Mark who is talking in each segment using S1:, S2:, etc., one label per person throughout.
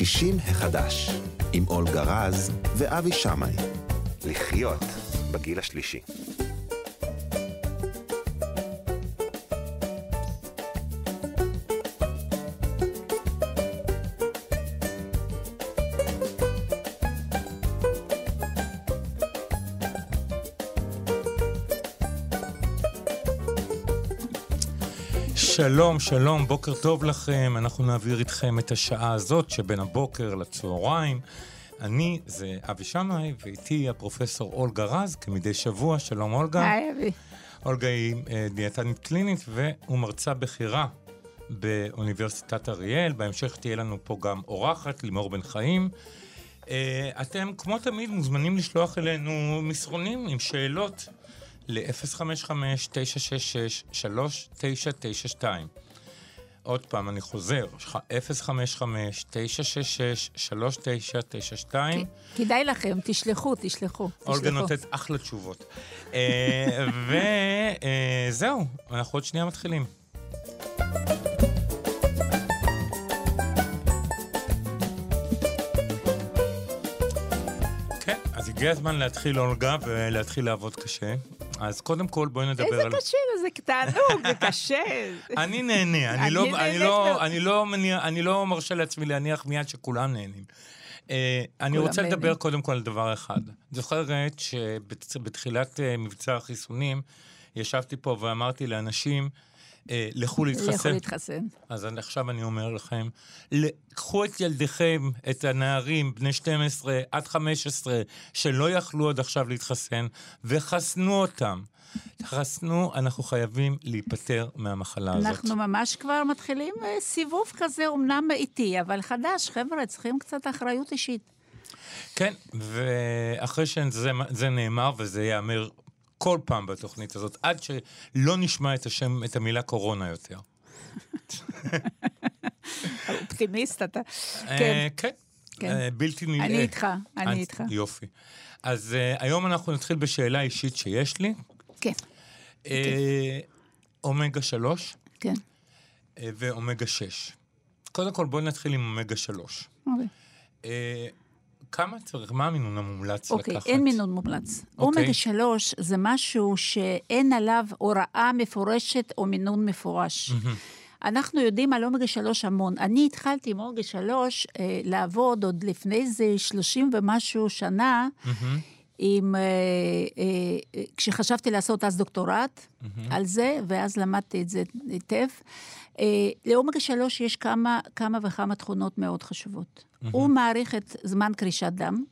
S1: הקשישים החדש, עם אולגה רז ואבי שמאי. לחיות בגיל השלישי.
S2: שלום, שלום, בוקר טוב לכם. אנחנו נעביר איתכם את השעה הזאת שבין הבוקר לצהריים. אני זה אבי שמאי, ואיתי הפרופסור אולגה רז, כמדי שבוע. שלום, אולגה.
S3: היי, אבי.
S2: אולגה היא אה, דיאטנית קלינית ומרצה בכירה באוניברסיטת אריאל. בהמשך תהיה לנו פה גם אורחת, לימור בן חיים. אה, אתם, כמו תמיד, מוזמנים לשלוח אלינו מסרונים עם שאלות ל-055-966-3992. עוד פעם, אני חוזר, 055-966-3992.
S3: כדאי לכם, תשלחו, תשלחו.
S2: אולגה נותנת אחלה תשובות. אה, וזהו, אנחנו עוד שנייה מתחילים. כן, אז הגיע הזמן להתחיל, אולגה, ולהתחיל לעבוד קשה. אז קודם כל בואי נדבר
S3: איזה
S2: על...
S3: קשה, איזה תענוג, זה קשה.
S2: אני נהנה, אני לא, אני, לא. אני, לא מניע, אני לא מרשה לעצמי להניח מיד שכולם נהנים. אה, אני רוצה לדבר. קודם כל על דבר אחד. זוכרת שבתחילת אה, מבצע החיסונים, ישבתי פה ואמרתי לאנשים, אה, לכו
S3: לכו
S2: להתחסן.
S3: להתחסן.
S2: אז עכשיו אני אומר לכם, קחו את ילדיכם, את הנערים בני 12 עד 15, שלא יכלו עד עכשיו להתחסן, וחסנו אותם. חסנו, אנחנו חייבים להיפטר מהמחלה הזאת.
S3: אנחנו ממש כבר מתחילים אה, סיבוב כזה, אמנם איטי, אבל חדש. חבר'ה, צריכים קצת אחריות אישית.
S2: כן, ואחרי שזה זה נאמר, וזה ייאמר כל פעם בתוכנית הזאת, עד שלא נשמע את השם, את המילה קורונה יותר.
S3: אופטימיסט אתה.
S2: אה,
S3: כן.
S2: כן.
S3: כן.
S2: אה, בלתי נלאה.
S3: אני איתך, אני איתך.
S2: יופי. אז uh, היום אנחנו נתחיל בשאלה אישית שיש לי.
S3: כן,
S2: אומגה 3
S3: כן.
S2: ואומגה 6. קודם כל בואי נתחיל עם אומגה 3.
S3: אוקיי.
S2: כמה צריך, מה המינון המומלץ
S3: אוקיי,
S2: לקחת?
S3: אין מינון מומלץ.
S2: אוקיי.
S3: אומגה 3 זה משהו שאין עליו הוראה מפורשת או מינון מפורש. אנחנו יודעים על אומגה 3 המון. אני התחלתי עם אומגה 3 אה, לעבוד עוד לפני איזה 30 ומשהו שנה, עם, אה, אה, כשחשבתי לעשות אז דוקטורט על זה, ואז למדתי את זה היטב. אה, לאומגה 3 יש כמה, כמה וכמה תכונות מאוד חשובות. הוא מעריך את זמן קרישת דם.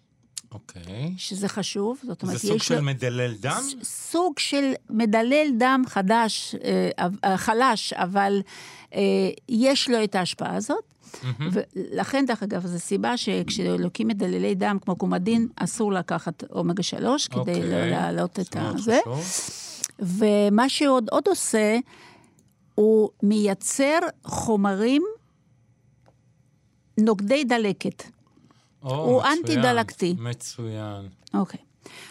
S2: אוקיי.
S3: שזה חשוב, זאת אומרת,
S2: זה סוג
S3: יש
S2: של מדלל דם?
S3: סוג של מדלל דם חדש, אה, אה, חלש, אבל אה, יש לו את ההשפעה הזאת. ולכן, דרך אגב, זו סיבה שכשלוקים מדללי דם כמו קומדין, אסור לקחת אומגה 3, כדי
S2: אוקיי.
S3: לא להעלות את
S2: זה
S3: הזה.
S2: חשוב.
S3: ומה שעוד עוד עושה, הוא מייצר חומרים נוגדי דלקת.
S2: או,
S3: הוא
S2: מצוין,
S3: אנטי-דלקתי.
S2: מצוין.
S3: אוקיי.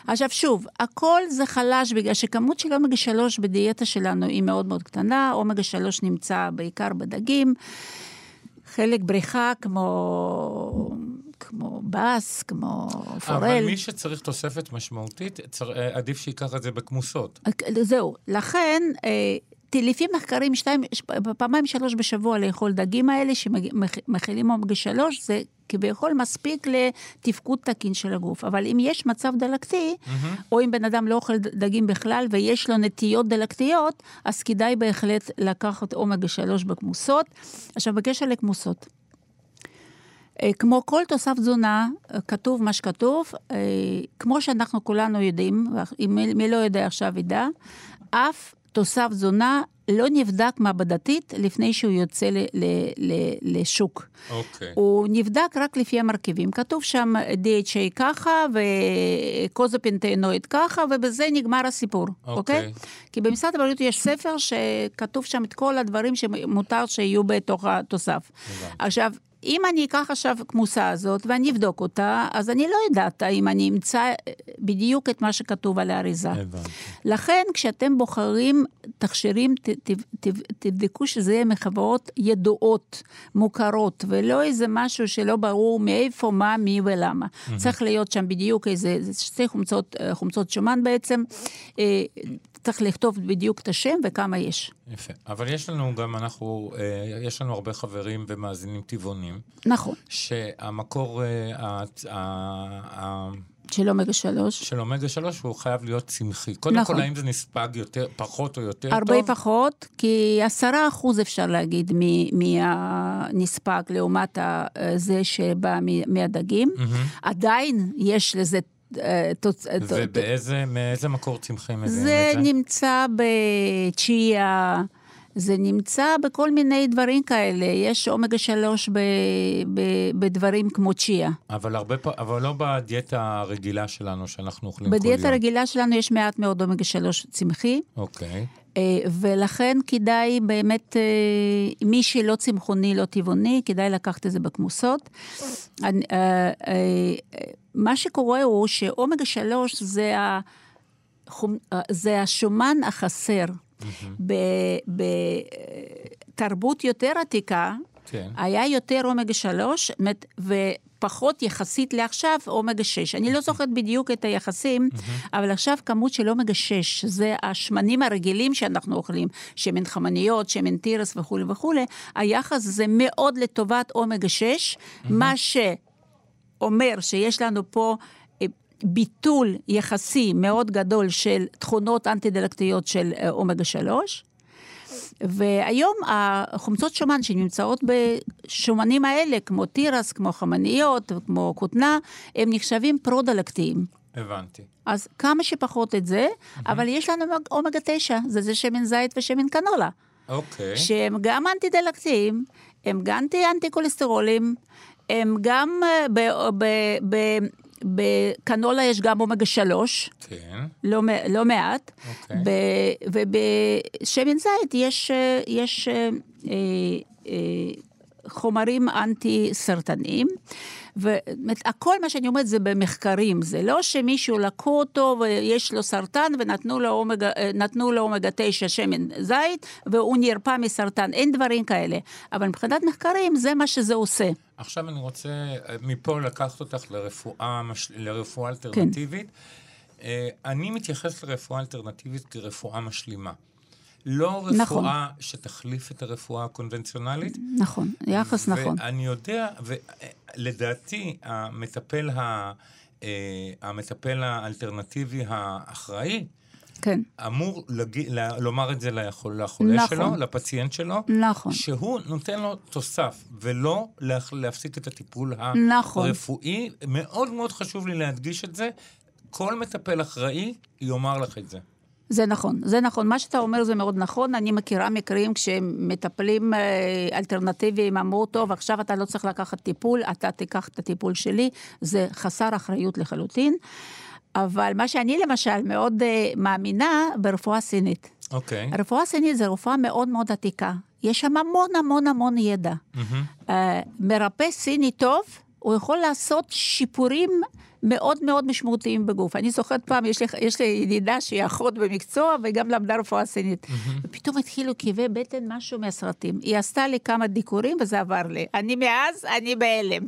S3: עכשיו שוב, הכל זה חלש בגלל שכמות של אומגה 3 בדיאטה שלנו היא מאוד מאוד קטנה, אומגה 3 נמצא בעיקר בדגים, חלק בריכה כמו, כמו בס, כמו פורל.
S2: אבל מי שצריך תוספת משמעותית, צר... אה, עדיף שייקח את זה בכמוסות.
S3: זהו, לכן, אה, לפי מחקרים, שתיים, פעמיים שלוש בשבוע לאכול דגים האלה שמכילים אומגה שלוש, זה כביכול מספיק לתפקוד תקין של הגוף. אבל אם יש מצב דלקתי, או אם בן אדם לא אוכל דגים בכלל ויש לו נטיות דלקתיות, אז כדאי בהחלט לקחת אומגה שלוש בכמוסות. עכשיו, בקשר לכמוסות. אה, כמו כל תוסף תזונה, אה, כתוב מה שכתוב, אה, כמו שאנחנו כולנו יודעים, אם מי לא יודע עכשיו ידע, אף תוסף תזונה לא נבדק מעבדתית לפני שהוא יוצא ל- ל- ל- לשוק.
S2: אוקיי.
S3: הוא נבדק רק לפי המרכיבים. כתוב שם DHA ככה וקוזופינטנואיד ככה, ובזה נגמר הסיפור,
S2: אוקיי.
S3: אוקיי? כי במשרד הבריאות יש ספר שכתוב שם את כל הדברים שמותר שיהיו בתוך התוסף. עכשיו, אם אני אקח עכשיו כמוסה הזאת ואני אבדוק אותה, אז אני לא יודעת האם אני אמצא אה, בדיוק את מה שכתוב על האריזה.
S2: הבנתי.
S3: לכן, כשאתם בוחרים תכשירים, ת, ת, ת, תבדקו שזה יהיה מחברות ידועות, מוכרות, ולא איזה משהו שלא ברור מאיפה, מה, מי ולמה. Mm-hmm. צריך להיות שם בדיוק איזה, שתי חומצות, אה, חומצות שומן בעצם. אה, צריך לכתוב בדיוק את השם וכמה יש.
S2: יפה. אבל יש לנו גם, אנחנו, אה, יש לנו הרבה חברים ומאזינים טבעונים,
S3: נכון.
S2: שהמקור אה,
S3: של אומגה 3.
S2: של אומגה 3 הוא חייב להיות צמחי. קודם
S3: נכון.
S2: כל, האם זה נספג יותר, פחות או יותר
S3: הרבה
S2: טוב?
S3: פחות, כי עשרה אחוז אפשר להגיד מהנספג לעומת ה- זה שבא מהדגים. עדיין יש לזה אה, תוצ...
S2: ובאיזה, מאיזה מקור צמחי מביאים
S3: זה
S2: את זה?
S3: נמצא בצ'יה, זה נמצא בכל מיני דברים כאלה. יש אומגה 3 ב, ב, בדברים כמו צ'יה.
S2: אבל, הרבה, פ- אבל לא בדיאטה הרגילה שלנו שאנחנו אוכלים כל יום.
S3: בדיאטה הרגילה שלנו יש מעט מאוד אומגה 3 צמחי.
S2: אוקיי.
S3: אה, ולכן כדאי באמת, אה, מי שלא צמחוני, לא טבעוני, כדאי לקחת את זה בכמוסות. אה, אה, אה, מה שקורה הוא שאומגה 3 זה, החומ- אה, זה השומן החסר. בתרבות יותר עתיקה,
S2: כן.
S3: היה יותר אומגה 3, זאת אומרת, ופחות יחסית לעכשיו אומגה 6. אני לא זוכרת בדיוק את היחסים, אבל עכשיו כמות של אומגה 6, זה השמנים הרגילים שאנחנו אוכלים, שמן חמניות, שמן תירס וכולי וכולי, היחס זה מאוד לטובת אומגה 6, מה שאומר שיש לנו פה... אה, ביטול יחסי מאוד גדול של תכונות אנטי-דלקתיות של אה, אומגה 3, והיום החומצות שומן שנמצאות בשומנים האלה, כמו תירס, כמו חמניות, כמו כותנה, הם נחשבים פרו-דלקתיים.
S2: הבנתי.
S3: אז כמה שפחות את זה, אבל יש לנו אומגה 9, זה, זה שמן זית ושמן קנולה,
S2: אוקיי.
S3: שהם גם אנטי-דלקתיים, הם גם אנטי-כולסטרולים, הם גם, אה, ב, ב, ב, בקנולה יש גם אומגה 3,
S2: כן.
S3: לא, לא מעט,
S2: אוקיי.
S3: ב- ובשמן זית יש, יש אה, אה, חומרים אנטי-סרטניים, וכל מה שאני אומרת זה במחקרים, זה לא שמישהו לקחו אותו ויש לו סרטן ונתנו לו אומגה, לו אומגה 9 שמן זית והוא נרפא מסרטן, אין דברים כאלה, אבל מבחינת מחקרים זה מה שזה עושה.
S2: עכשיו אני רוצה מפה לקחת אותך לרפואה. לרפואה אלטרנטיבית. אה, אני מתייחס לרפואה אלטרנטיבית כרפואה משלימה. לא רפואה
S3: נכון.
S2: שתחליף את הרפואה הקונבנציונלית.
S3: נכון, יחס נכון.
S2: ואני יודע, ולדעתי, המטפל, ה... אה, המטפל האלטרנטיבי האחראי,
S3: כן,
S2: אמור לג... ל... לומר את זה לחול... לחולה
S3: נכון.
S2: שלו, לפציינט שלו,
S3: נכון.
S2: שהוא נותן לו תוסף, ולא להח... להפסיק את הטיפול
S3: נכון.
S2: הרפואי. מאוד מאוד חשוב לי להדגיש את זה. כל מטפל אחראי יאמר לך את זה.
S3: זה נכון, זה נכון. מה שאתה אומר זה מאוד נכון. אני מכירה מקרים כשמטפלים אה, אלטרנטיביים אמרו, טוב, עכשיו אתה לא צריך לקחת טיפול, אתה תיקח את הטיפול שלי. זה חסר אחריות לחלוטין. אבל מה שאני למשל מאוד אה, מאמינה ברפואה סינית.
S2: אוקיי.
S3: הרפואה הסינית זה רפואה מאוד מאוד עתיקה. יש שם המון המון המון ידע. אה, מרפא סיני טוב, הוא יכול לעשות שיפורים מאוד מאוד משמעותיים בגוף. אני זוכרת פעם, יש לי, יש לי ידידה שהיא אחות במקצוע וגם למדה רפואה סינית. ופתאום התחילו כאבי בטן, משהו מהסרטים. היא עשתה לי כמה דיקורים וזה עבר לי. אני מאז, אני בהלם.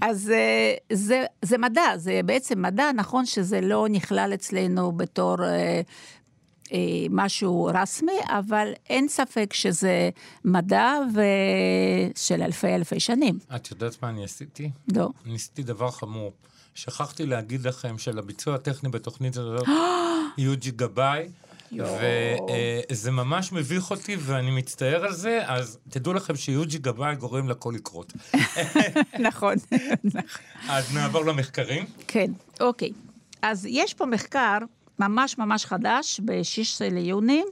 S3: אז אה, זה, זה מדע, זה בעצם מדע, נכון שזה לא נכלל אצלנו בתור... אה, אה, משהו רסמי, אבל אין ספק שזה מדע ושל אלפי אלפי שנים.
S2: את יודעת מה אני עשיתי?
S3: לא.
S2: אני עשיתי דבר חמור. שכחתי להגיד לכם שלביצוע הטכני בתוכנית הזאת, יוג'י גבאי, וזה ממש מביך אותי ואני מצטער על זה, אז תדעו לכם שיוג'י גבאי גורם לכל לקרות.
S3: נכון.
S2: אז נעבור למחקרים.
S3: כן, אוקיי. אז יש פה מחקר ממש ממש חדש, ב-16 ליוני.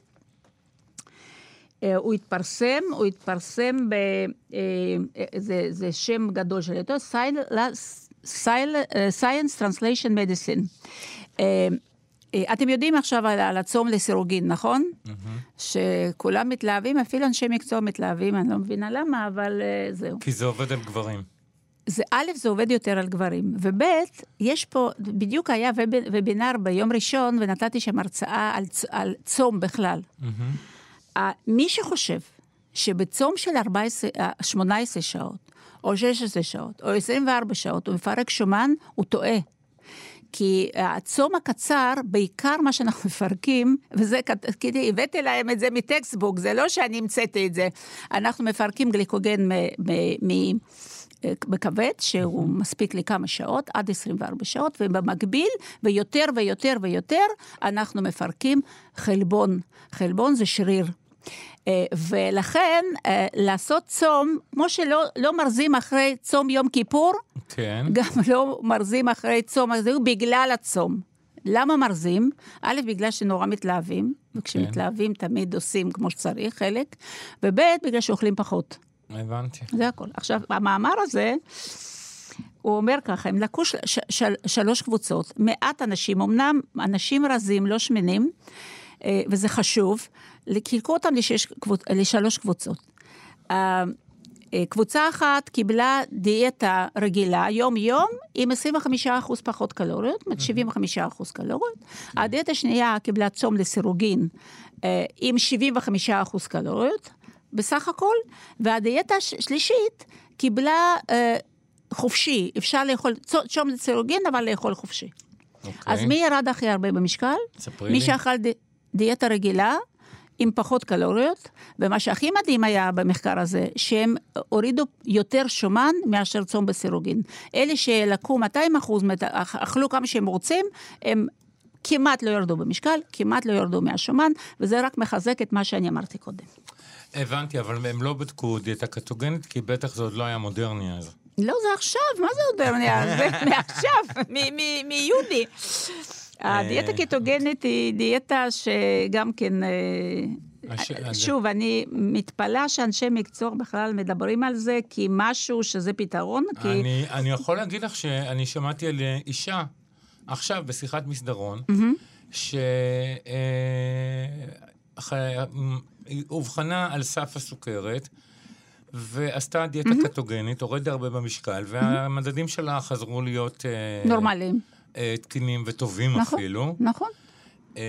S3: אה, הוא התפרסם, הוא התפרסם ב... אה, זה, זה שם גדול של אותו, Science Translation Medicine. אתם יודעים עכשיו על, על הצום לסירוגין, נכון? שכולם מתלהבים, אפילו אנשי מקצוע מתלהבים, אני לא מבינה למה, אבל אה, זהו.
S2: כי זה עובד על גברים.
S3: זה א', זה עובד יותר על גברים, וב', יש פה, בדיוק היה ווב- וובינר ביום ראשון, ונתתי שם הרצאה על, על צום בכלל. אה, מי שחושב שבצום של 14, אה, 18 שעות, או 16 שעות, או 24 שעות, הוא מפרק שומן, הוא טועה. כי הצום הקצר, בעיקר מה שאנחנו מפרקים, וזה, כת- כי הבאתי להם את זה מטקסטבוק, זה לא שאני המצאתי את זה. אנחנו מפרקים גליקוגן מ- מ- מ- אה, בכבד, שהוא מספיק לכמה שעות, עד 24 שעות, ובמקביל, ויותר ויותר ויותר, אנחנו מפרקים חלבון. חלבון זה שריר. אה, ולכן, אה, לעשות צום, כמו שלא לא מרזים אחרי צום יום כיפור,
S2: כן.
S3: גם לא מרזים אחרי צום, אז זהו בגלל הצום. למה מרזים? א', בגלל שנורא מתלהבים, וכשמתלהבים תמיד עושים כמו שצריך, חלק, וב', בגלל שאוכלים פחות.
S2: הבנתי.
S3: זה הכל. עכשיו, המאמר הזה, הוא אומר ככה, הם לקחו של, של, של, שלוש קבוצות, מעט אנשים, אמנם אנשים רזים, לא שמנים, אה, וזה חשוב, חילקו אותם לשש, לשלוש קבוצות. אה, אה, קבוצה אחת קיבלה דיאטה רגילה, יום-יום, עם 25% פחות קלוריות, זאת אומרת 75% קלוריות. הדיאטה השנייה קיבלה צום לסירוגין עם 75% קלוריות, בסך הכל, והדיאטה השלישית קיבלה אה, חופשי, אפשר לאכול, צו- צום לסירוגין, אבל לאכול חופשי.
S2: אוקיי.
S3: אז מי ירד הכי הרבה במשקל?
S2: ספרי
S3: מי
S2: לי.
S3: שאכל די, דיאטה רגילה, עם פחות קלוריות, ומה שהכי מדהים היה במחקר הזה, שהם הורידו יותר שומן מאשר צום בסירוגין. אלה שלקחו 200 אחוז, אכלו כמה שהם רוצים, הם כמעט לא ירדו במשקל, כמעט לא ירדו מהשומן, וזה רק מחזק את מה שאני אמרתי קודם.
S2: הבנתי, אבל הם לא בדקו דיאטה קטוגנית, כי בטח זה עוד לא היה מודרני אז.
S3: לא, זה עכשיו, מה זה מודרניה? זה מעכשיו, מיוני. הדיאטה קטוגנית היא דיאטה שגם כן... אה,
S2: הש-
S3: שוב, אני מתפלאה שאנשי מקצוע בכלל מדברים על זה, כי משהו שזה פתרון, כי...
S2: אני, אני יכול להגיד לך שאני שמעתי על אה, אישה, עכשיו, בשיחת מסדרון, שהיא אובחנה על סף הסוכרת, ועשתה דיאטה קטוגנית, הורדה הרבה במשקל, והמדדים שלה חזרו להיות... אה,
S3: נורמליים.
S2: אה, תקינים וטובים
S3: נכון,
S2: אפילו.
S3: נכון.
S2: אה,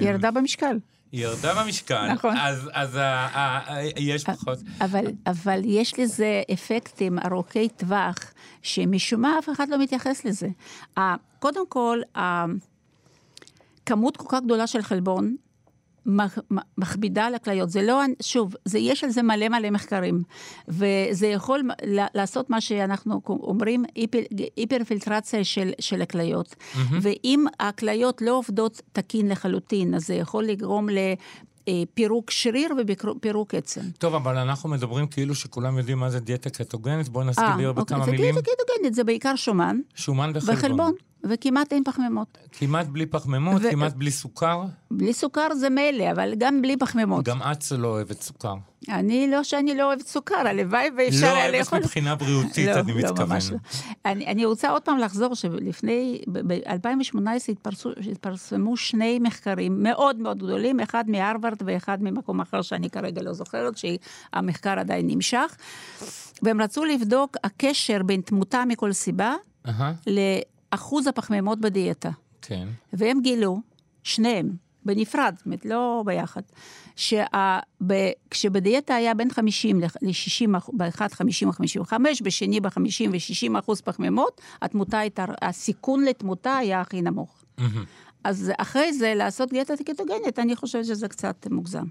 S3: היא ירדה במשקל.
S2: היא ירדה במשקל,
S3: נכון.
S2: אז, אז ה, ה, ה, יש פחות.
S3: אבל, אבל יש לזה אפקטים ארוכי טווח, שמשום מה אף אחד לא מתייחס לזה. קודם כל, כמות כל כך גדולה של חלבון, מח- מכבידה על הכליות. זה לא, שוב, זה, יש על זה מלא מלא מחקרים, וזה יכול ל- לעשות מה שאנחנו אומרים, היפר, היפרפילטרציה של, של הכליות. ואם הכליות לא עובדות תקין לחלוטין, אז זה יכול לגרום לפירוק שריר ופירוק עצם.
S2: טוב, אבל אנחנו מדברים כאילו שכולם יודעים מה זה דיאטה קטוגנית, בואו
S3: אה,
S2: נסביר בכמה
S3: אוקיי, זה
S2: מילים.
S3: דיאטה קטוגנית, זה בעיקר שומן
S2: שומן וחלבון.
S3: וחלבון, וכמעט אין פחמימות.
S2: כמעט בלי פחמימות,
S3: ו-
S2: כמעט בלי סוכר.
S3: בלי סוכר זה מילא, אבל גם בלי פחמימות.
S2: גם את לא אוהבת סוכר.
S3: אני לא שאני לא אוהבת סוכר, הלוואי ואפשר
S2: לא
S3: היה
S2: אוהבת
S3: לאכול.
S2: מבחינה בריאותית, אני
S3: לא,
S2: מתכוון.
S3: ממש לא. אני, אני רוצה עוד פעם לחזור, שלפני, ב-2018 התפרסמו שני מחקרים מאוד מאוד גדולים, אחד מהרווארד ואחד ממקום אחר שאני כרגע לא זוכרת, שהמחקר עדיין נמשך, והם רצו לבדוק הקשר בין תמותה מכל סיבה
S2: אהה,
S3: לאחוז הפחמימות בדיאטה.
S2: כן.
S3: והם גילו, שניהם, בנפרד, זאת אומרת, לא ביחד, שכשבדיאטה היה בין 50 ל-60, באחד 50 ו-55, בשני ב-50 ו-60 אחוז פחמימות, התמותה הייתה, הסיכון לתמותה היה הכי נמוך. אז אחרי זה, לעשות דיאטה קטוגנית, אני חושבת שזה קצת מוגזם.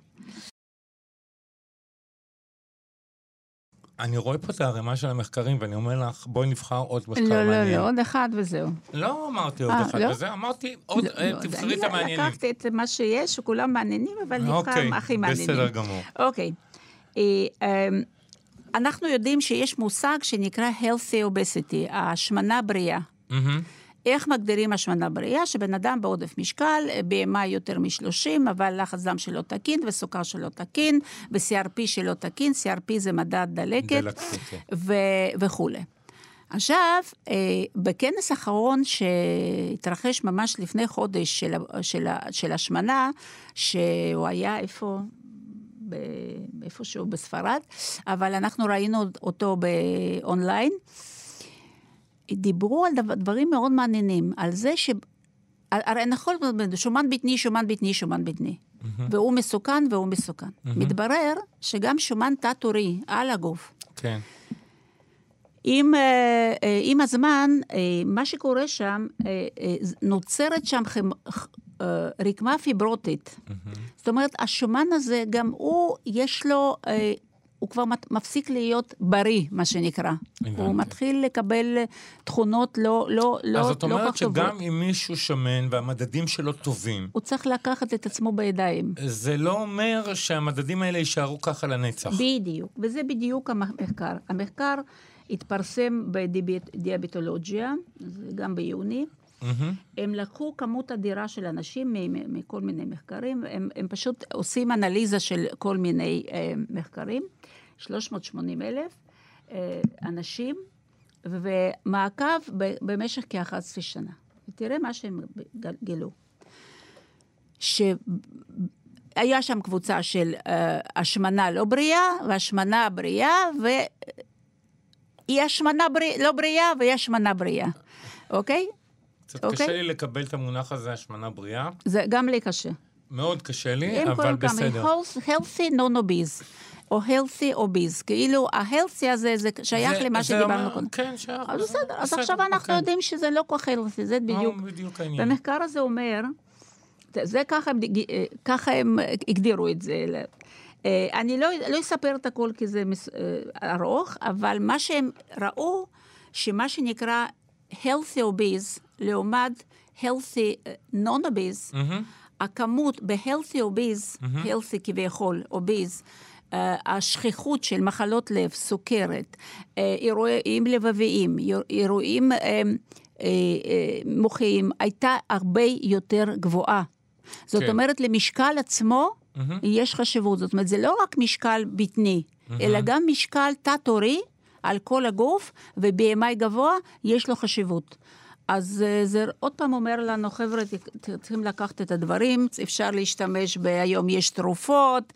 S2: אני רואה פה את הערימה של המחקרים, ואני אומר לך, בואי נבחר עוד מחקר
S3: לא, לא,
S2: מעניין.
S3: לא, עוד אחד וזהו.
S2: לא אמרתי עוד
S3: אה,
S2: אחד
S3: לא?
S2: וזה, אמרתי עוד,
S3: לא,
S2: אה,
S3: לא,
S2: תבחרי את
S3: אני
S2: המעניינים.
S3: לקחתי את מה שיש, שכולם מעניינים, אבל נבחר
S2: אוקיי,
S3: הכי מעניינים.
S2: בסדר גמור.
S3: אוקיי. אה, אמ, אנחנו יודעים שיש מושג שנקרא healthy obesity, ההשמנה בריאה.
S2: מהמם.
S3: איך מגדירים השמנה בריאה? שבן אדם בעודף משקל, BMI יותר מ-30, אבל לחץ דם שלא תקין, וסוכר שלא תקין, ו-CRP שלא תקין, CRP זה מדד דלקת,
S2: כן.
S3: ו- וכולי. עכשיו, אה, בכנס האחרון שהתרחש ממש לפני חודש של, של, של השמנה, שהוא היה איפה? ב- איפשהו בספרד, אבל אנחנו ראינו אותו באונליין. דיברו על דבר, דברים מאוד מעניינים, על זה ש... הרי נכון, שומן בטני, שומן בטני, שומן בטני. והוא מסוכן והוא מסוכן. מתברר שגם שומן תת-עורי על הגוף,
S2: כן.
S3: עם, אה, אה, עם הזמן, אה, מה שקורה שם, נוצרת שם חמ, רקמה פיברוטית. זאת אומרת, השומן הזה, גם הוא, יש לו, הוא כבר מפסיק להיות בריא, מה שנקרא.
S2: הבנתי.
S3: הוא מתחיל לקבל תכונות לא, לא, לא,
S2: אז זאת
S3: לא כל
S2: אומרת
S3: כך טובות.
S2: שגם אם מישהו שמן והמדדים שלו טובים,
S3: הוא צריך לקחת את עצמו בידיים.
S2: זה לא אומר שהמדדים האלה יישארו ככה לנצח.
S3: בדיוק, וזה בדיוק המחקר. המחקר התפרסם בדיאביטולוגיה, זה גם ביוני.
S2: מהמם.
S3: הם לקחו כמות אדירה של אנשים מכל מיני מחקרים, הם, הם פשוט עושים אנליזה של כל מיני אה, מחקרים, 380 אלף אה, אנשים, ומעקב במשך כ-11 שנה. ותראה מה שהם גילו. שהיה שם קבוצה של אה, השמנה לא בריאה והשמנה בריאה, והיא השמנה בריא, לא בריאה והיא השמנה בריאה, אוקיי?
S2: קצת
S3: אוקיי.
S2: קשה לי לקבל את המונח הזה, השמנה בריאה.
S3: זה גם לי קשה.
S2: מאוד קשה לי,
S3: הם
S2: אבל
S3: קוראים כמה,
S2: בסדר.
S3: health- healthy non-obese, או healthy obese, כאילו ה-healthy הזה זה שייך
S2: זה-
S3: למה
S2: זה
S3: שדיברנו קודם.
S2: כן, שייך.
S3: אז. בסדר, אז עכשיו אנחנו
S2: אוקיי.
S3: יודעים שזה לא כל כך healthy, זה בדיוק.
S2: אה, בדיוק העניין.
S3: והמחקר הזה אומר, זה ככה אה, ככה הם הגדירו את זה. אה, אני לא, לא אספר את הכל כי זה מס- אה, ארוך, אבל מה שהם ראו, שמה שנקרא healthy obese, לעומת healthy non-obese,
S2: מהמם.
S3: הכמות ב-healthy obese, healthy כביכול, obese, השכיחות של מחלות לב, סוכרת, uh, אירועים לבביים, אירוע- אירועים uh, uh, uh, מוחיים, הייתה הרבה יותר גבוהה. זאת
S2: כן.
S3: אומרת, למשקל עצמו יש חשיבות. זאת אומרת, זה לא רק משקל בטני, אלא גם משקל תת-עורי על כל הגוף, וב-BMI גבוה יש לו חשיבות. אז אה, זה עוד פעם אומר לנו, חבר'ה, צריכים לקחת את הדברים, אפשר להשתמש, ב- היום יש תרופות,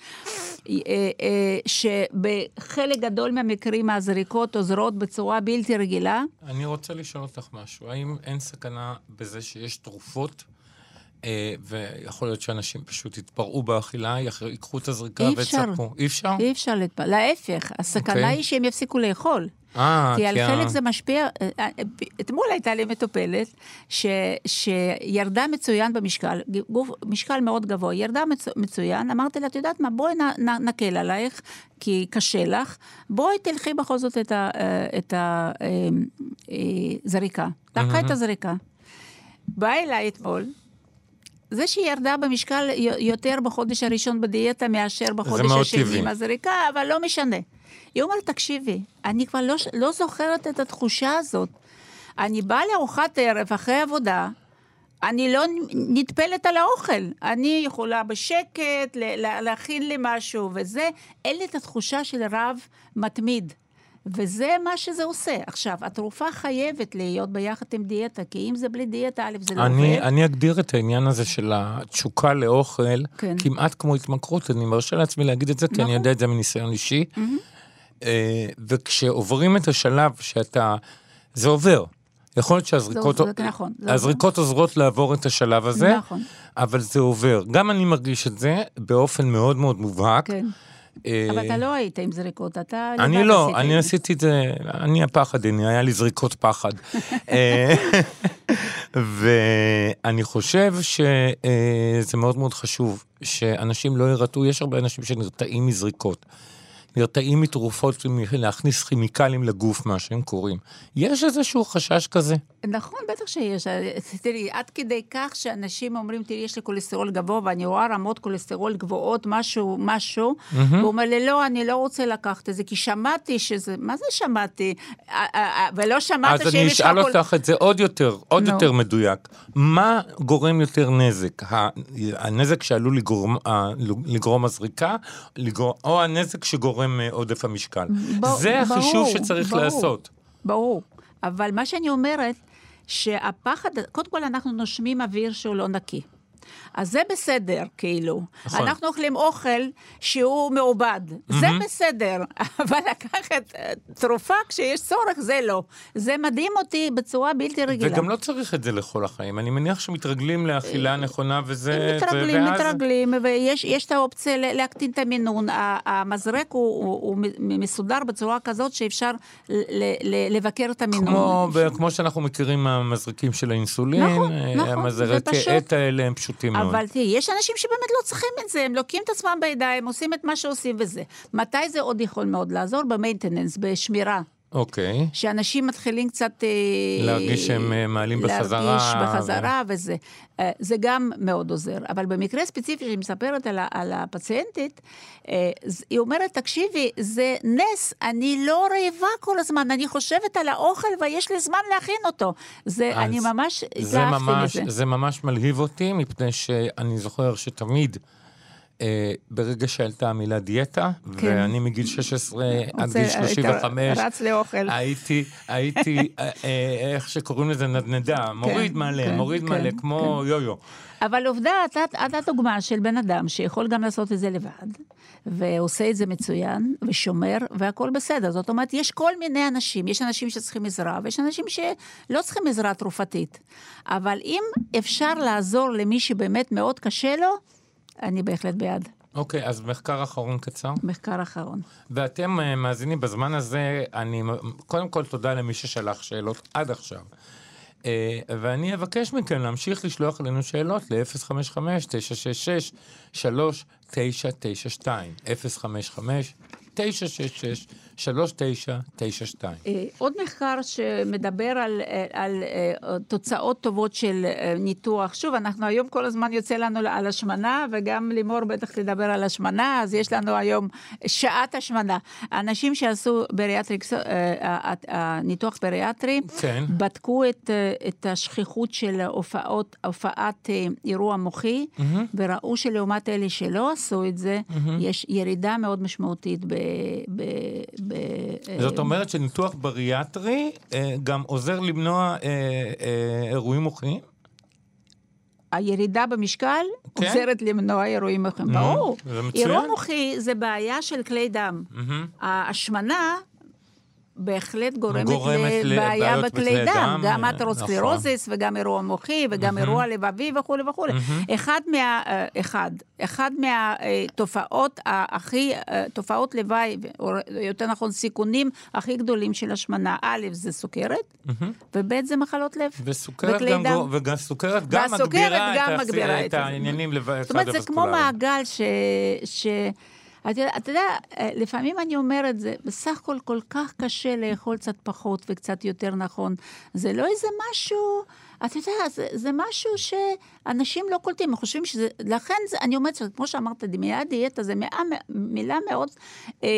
S3: אה, אה, שבחלק גדול מהמקרים הזריקות עוזרות בצורה בלתי רגילה.
S2: אני רוצה לשאול אותך משהו. האם אין סכנה בזה שיש תרופות, ויכול להיות שאנשים פשוט יתפרעו באכילה, ייקחו את הזריקה. ויצפו? אי אפשר?
S3: אי אפשר להתפ... להפך, הסכנה
S2: אוקיי.
S3: היא שהם יפסיקו לאכול.
S2: אה,
S3: כי על
S2: ה-
S3: חלק זה משפיע, אה, אה, אתמול הייתה לי מטופלת ש, שירדה מצוין במשקל, גוף, משקל מאוד גבוה, ירדה מצ, מצוין, אמרתי לה, את יודעת מה, בואי נ, נ, נקל עלייך, כי קשה לך, בואי תלכי בכל זאת את הזריקה. לקחה את הזריקה. באה אליי אתמול, זה שהיא ירדה במשקל יותר בחודש הראשון בדיאטה מאשר בחודש השני
S2: טבעי.
S3: עם הזריקה, אבל לא משנה. היא אומרת, תקשיבי, אני כבר לא, לא זוכרת את התחושה הזאת. אני באה לארוחת ערב אחרי עבודה, אני לא נטפלת על האוכל. אני יכולה בשקט להכין לי משהו וזה, אין לי את התחושה של רב מתמיד. וזה מה שזה עושה. עכשיו, התרופה חייבת להיות ביחד עם דיאטה, כי אם זה בלי דיאטה, א', זה לא
S2: אני,
S3: עובד.
S2: אני אגדיר את העניין הזה של התשוקה לאוכל
S3: כן.
S2: כמעט כמו התמכרות, אני מרשה לעצמי להגיד את זה, כי אני
S3: נכון.
S2: יודע את זה מניסיון אישי. אה, וכשעוברים את השלב שאתה, זה עובר. יכול להיות שהזריקות,
S3: זה- זה נכון, זה
S2: הזריקות עוזרות לעבור את השלב הזה,
S3: נכון.
S2: אבל זה עובר. גם אני מרגיש את זה באופן מאוד מאוד מובהק.
S3: כן.
S2: אה,
S3: אבל אתה לא היית עם זריקות, אתה
S2: אני לא, אני. עשיתי את זה, אני הפחד, הנה, היה לי זריקות פחד. אה, ואני חושב שזה מאוד מאוד חשוב שאנשים לא יירתעו, יש הרבה אנשים שנרתעים מזריקות. נרתעים מתרופות, להכניס כימיקלים לגוף, מה שהם קוראים. יש איזשהו חשש כזה?
S3: נכון, בטח שיש. תראי, עד כדי כך שאנשים אומרים, תראי, יש לי כולסטרול גבוה, ואני רואה רמות כולסטרול גבוהות, משהו, משהו, והוא אומר לי, לא, אני לא רוצה לקחת את זה, כי שמעתי שזה, מה זה שמעתי? אה, אה, אה, ולא שמעת
S2: אז אני
S3: שיש לך
S2: אשאל
S3: קול-
S2: אותך את זה עוד יותר, עוד. יותר מדויק. מה גורם יותר נזק? הנזק שעלול לגרום, הזריקה, לגרום- או הנזק שגורם אה, עודף המשקל?
S3: ב-
S2: זה החישוב
S3: ברור,
S2: שצריך
S3: ברור.
S2: לעשות.
S3: ברור. אבל מה שאני אומרת, שהפחד, קודם כל אנחנו נושמים אוויר שהוא לא נקי. אז זה בסדר, כאילו.
S2: נכון.
S3: אנחנו אוכלים אוכל שהוא מעובד, זה בסדר, אבל לקחת אה, תרופה כשיש צורך, זה לא. זה מדהים אותי בצורה בלתי רגילה.
S2: וגם לא צריך את זה לכל החיים. אני מניח שמתרגלים לאכילה נכונה, וזה...
S3: מתרגלים,
S2: ואז-
S3: מתרגלים, ויש יש את האופציה להקטין את המינון. המזרק הוא, הוא, הוא מסודר בצורה כזאת שאפשר ל- ל- לבקר את המינון.
S2: כמו, כמו שאנחנו מכירים מהמזרקים של האינסולין,
S3: נכון,
S2: אה,
S3: נכון,
S2: המזרקי. עט האלה הם פשוטים מאוד.
S3: אבל תראי, יש אנשים שבאמת לא צריכים את זה, הם לוקחים את עצמם בידיים, עושים את מה שעושים וזה. מתי זה עוד יכול מאוד לעזור? במיינטננס, בשמירה.
S2: אוקיי.
S3: שאנשים מתחילים קצת... אה,
S2: להרגיש שהם, אה, מעלים בחזרה,
S3: להרגיש בחזרה וזה. אה, זה גם מאוד עוזר. אבל במקרה ספציפי שאני מספרת על, על הפציינטית, היא אומרת, תקשיבי, זה נס, אני לא רעבה כל הזמן, אני חושבת על האוכל ויש לי זמן להכין אותו. זה, אני ממש
S2: זה ממש,
S3: מזה.
S2: זה ממש מלהיב אותי, מפני שאני זוכר שתמיד, ברגע שעלתה המילה דיאטה,
S3: כן.
S2: ואני מגיל 16 עד
S3: רוצה-
S2: גיל
S3: היית
S2: 35,
S3: רץ לאוכל.
S2: הייתי, הייתי, אה, אה, איך שקוראים לזה, נדנדה, מוריד מלא,
S3: כן,
S2: מוריד
S3: כן,
S2: מלא, כמו יו-יו.
S3: אבל עובדה, אתה דוגמה של בן אדם שיכול גם לעשות את זה לבד, ועושה את זה מצוין, ושומר, והכול בסדר. זאת אומרת, יש כל מיני אנשים, יש אנשים שצריכים עזרה, ויש אנשים שלא צריכים עזרה תרופתית. אבל אם אפשר לעזור למי שבאמת מאוד קשה לו, אני בהחלט בעד.
S2: אוקיי, אז מחקר אחרון קצר.
S3: מחקר אחרון.
S2: ואתם אה, מאזינים בזמן הזה, אני קודם כל תודה למי ששלח שאלות עד עכשיו. אה, ואני אבקש מכם להמשיך לשלוח אלינו שאלות ל-055-966-3992. 055-966-3992.
S3: אה, עוד מחקר שמדבר על, אה, על אה, תוצאות טובות של ניתוח. שוב, אנחנו היום כל הזמן יוצא לנו על השמנה, וגם לימור בטח תדבר על השמנה, אז יש לנו היום שעת השמנה. האנשים שעשו בריאטריקס, הניתוח בריאטרי,
S2: כן.
S3: בדקו את, את השכיחות של הופעות, הופעת אירוע מוחי, וראו שלעומת אלה שלא עשו את זה, יש ירידה מאוד משמעותית ב... ב, ב
S2: זאת אומרת שניתוח בריאטרי אה, גם עוזר למנוע אה, אה, אירועים מוחיים?
S3: הירידה במשקל
S2: כן.
S3: עוזרת למנוע אירועים מוחיים.
S2: נו,
S3: ברור. אירוע מוחי זה בעיה של כלי דם. ההשמנה... בהחלט גורמת,
S2: גורמת
S3: לבעיה בכלי דם,
S2: דם,
S3: גם
S2: אה,
S3: אתרוסקלרוזיס וגם אירוע מוחי וגם אירוע לבבי וכולי וכולי. אחד מה... אה, אחד, אחד מהתופעות הכי, אה, תופעות לוואי, או יותר נכון סיכונים הכי גדולים של השמנה, א' זה סוכרת, וב' זה מחלות לב.
S2: וסוכרת גם,
S3: דם.
S2: גו- וגם סוכרת גם מגבירה
S3: גם
S2: את,
S3: מגבירה
S2: את
S3: את.
S2: העניינים לב-
S3: זאת אומרת, זה כמו. מעגל ש... ש... אתה אתה יודע, לפעמים אני אומרת, זה בסך הכל כל כך קשה לאכול קצת פחות וקצת יותר נכון. זה לא איזה משהו, אתה יודע, זה, זה משהו שאנשים לא קולטים, הם חושבים שזה, לכן זה, אני אומרת, כמו שאמרת, דמיית דיאטה זה מילה מאוד אה,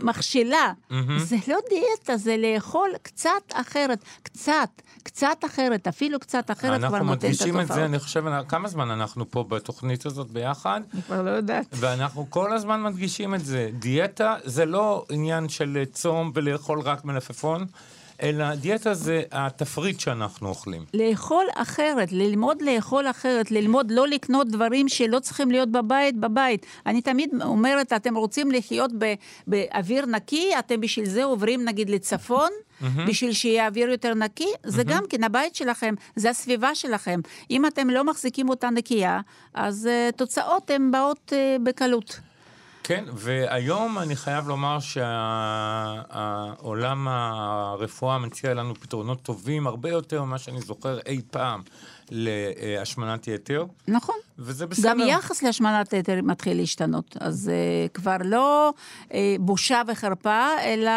S3: מכשילה. זה לא דיאטה, זה לאכול קצת אחרת, קצת, קצת אחרת, אפילו קצת אחרת כבר
S2: אנחנו
S3: נותן את
S2: מדגישים את
S3: התופעות.
S2: זה, אני חושב, כמה זמן אנחנו פה בתוכנית הזאת ביחד?
S3: אני כבר לא יודעת.
S2: ואנחנו כל הזמן מדגישים את זה. דיאטה זה לא עניין של צום ולאכול רק מלפפון, אלא דיאטה זה התפריט שאנחנו אוכלים.
S3: לאכול אחרת, ללמוד לאכול אחרת, ללמוד לא לקנות דברים שלא צריכים להיות בבית, בבית. אני תמיד אומרת, אתם רוצים לחיות ב- באוויר נקי, אתם בשביל זה עוברים נגיד לצפון, בשביל שיהיה אוויר יותר נקי, זה גם כן הבית שלכם, זה הסביבה שלכם. אם אתם לא מחזיקים אותה נקייה, אז uh, תוצאות הן באות uh, בקלות.
S2: כן, והיום אני חייב לומר שהעולם הרפואה מציע לנו פתרונות טובים הרבה יותר ממה שאני זוכר אי פעם להשמנת יתר,
S3: נכון.
S2: וזה בסדר.
S3: גם יחס להשמנת יתר מתחיל להשתנות, אז uh, כבר לא uh, בושה וחרפה, אלא...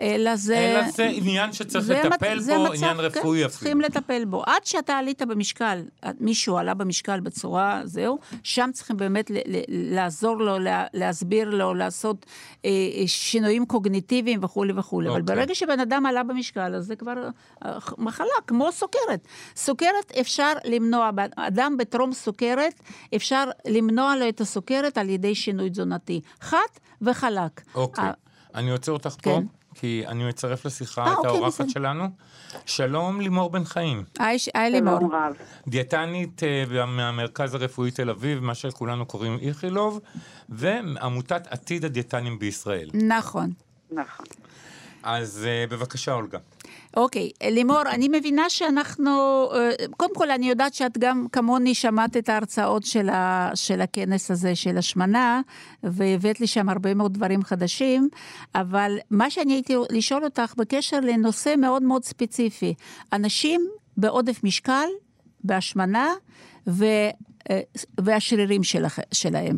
S3: אלא זה...
S2: אלא זה עניין שצריך
S3: זה
S2: לטפל
S3: זה
S2: בו,
S3: מצב,
S2: עניין
S3: כן,
S2: רפואי
S3: צריכים
S2: אפילו.
S3: לטפל בו. עד שאתה עלית במשקל, מישהו עלה במשקל בצורה, זהו, שם צריכים באמת ל- ל- לעזור לו, לה- להסביר לו, לעשות אה, אה, שינויים קוגניטיביים וכולי וכולי. אבל
S2: אוקיי.
S3: ברגע שבן אדם עלה במשקל, אז זה כבר אה, מחלה, כמו סוכרת. סוכרת אפשר למנוע, אדם בטרום סוכרת, אפשר למנוע לו את הסוכרת על ידי שינוי תזונתי. חד וחלק.
S2: אוקיי.
S3: אה,
S2: אני עוצר אותך פה,
S3: כן.
S2: כי אני מצרף לשיחה
S3: אה,
S2: את
S3: אוקיי,
S2: האורחת
S3: בסדר.
S2: שלנו. שלום, לימור בן חיים.
S3: היי, לימור.
S2: דיאטנית אה, מהמרכז הרפואי תל אביב, מה שכולנו קוראים איכילוב, ועמותת עתיד הדיאטנים בישראל.
S3: נכון.
S4: נכון.
S2: אז אה, בבקשה, אולגה.
S3: אוקיי, לימור, אני מבינה שאנחנו, אה, קודם כל אני יודעת שאת גם כמוני שמעת את ההרצאות של, ה, של הכנס הזה של השמנה, והבאת לי שם הרבה מאוד דברים חדשים, אבל מה שאני הייתי לשאול אותך בקשר לנושא מאוד מאוד ספציפי, אנשים בעודף משקל, בהשמנה, ו, אה, והשרירים שלכ, שלהם.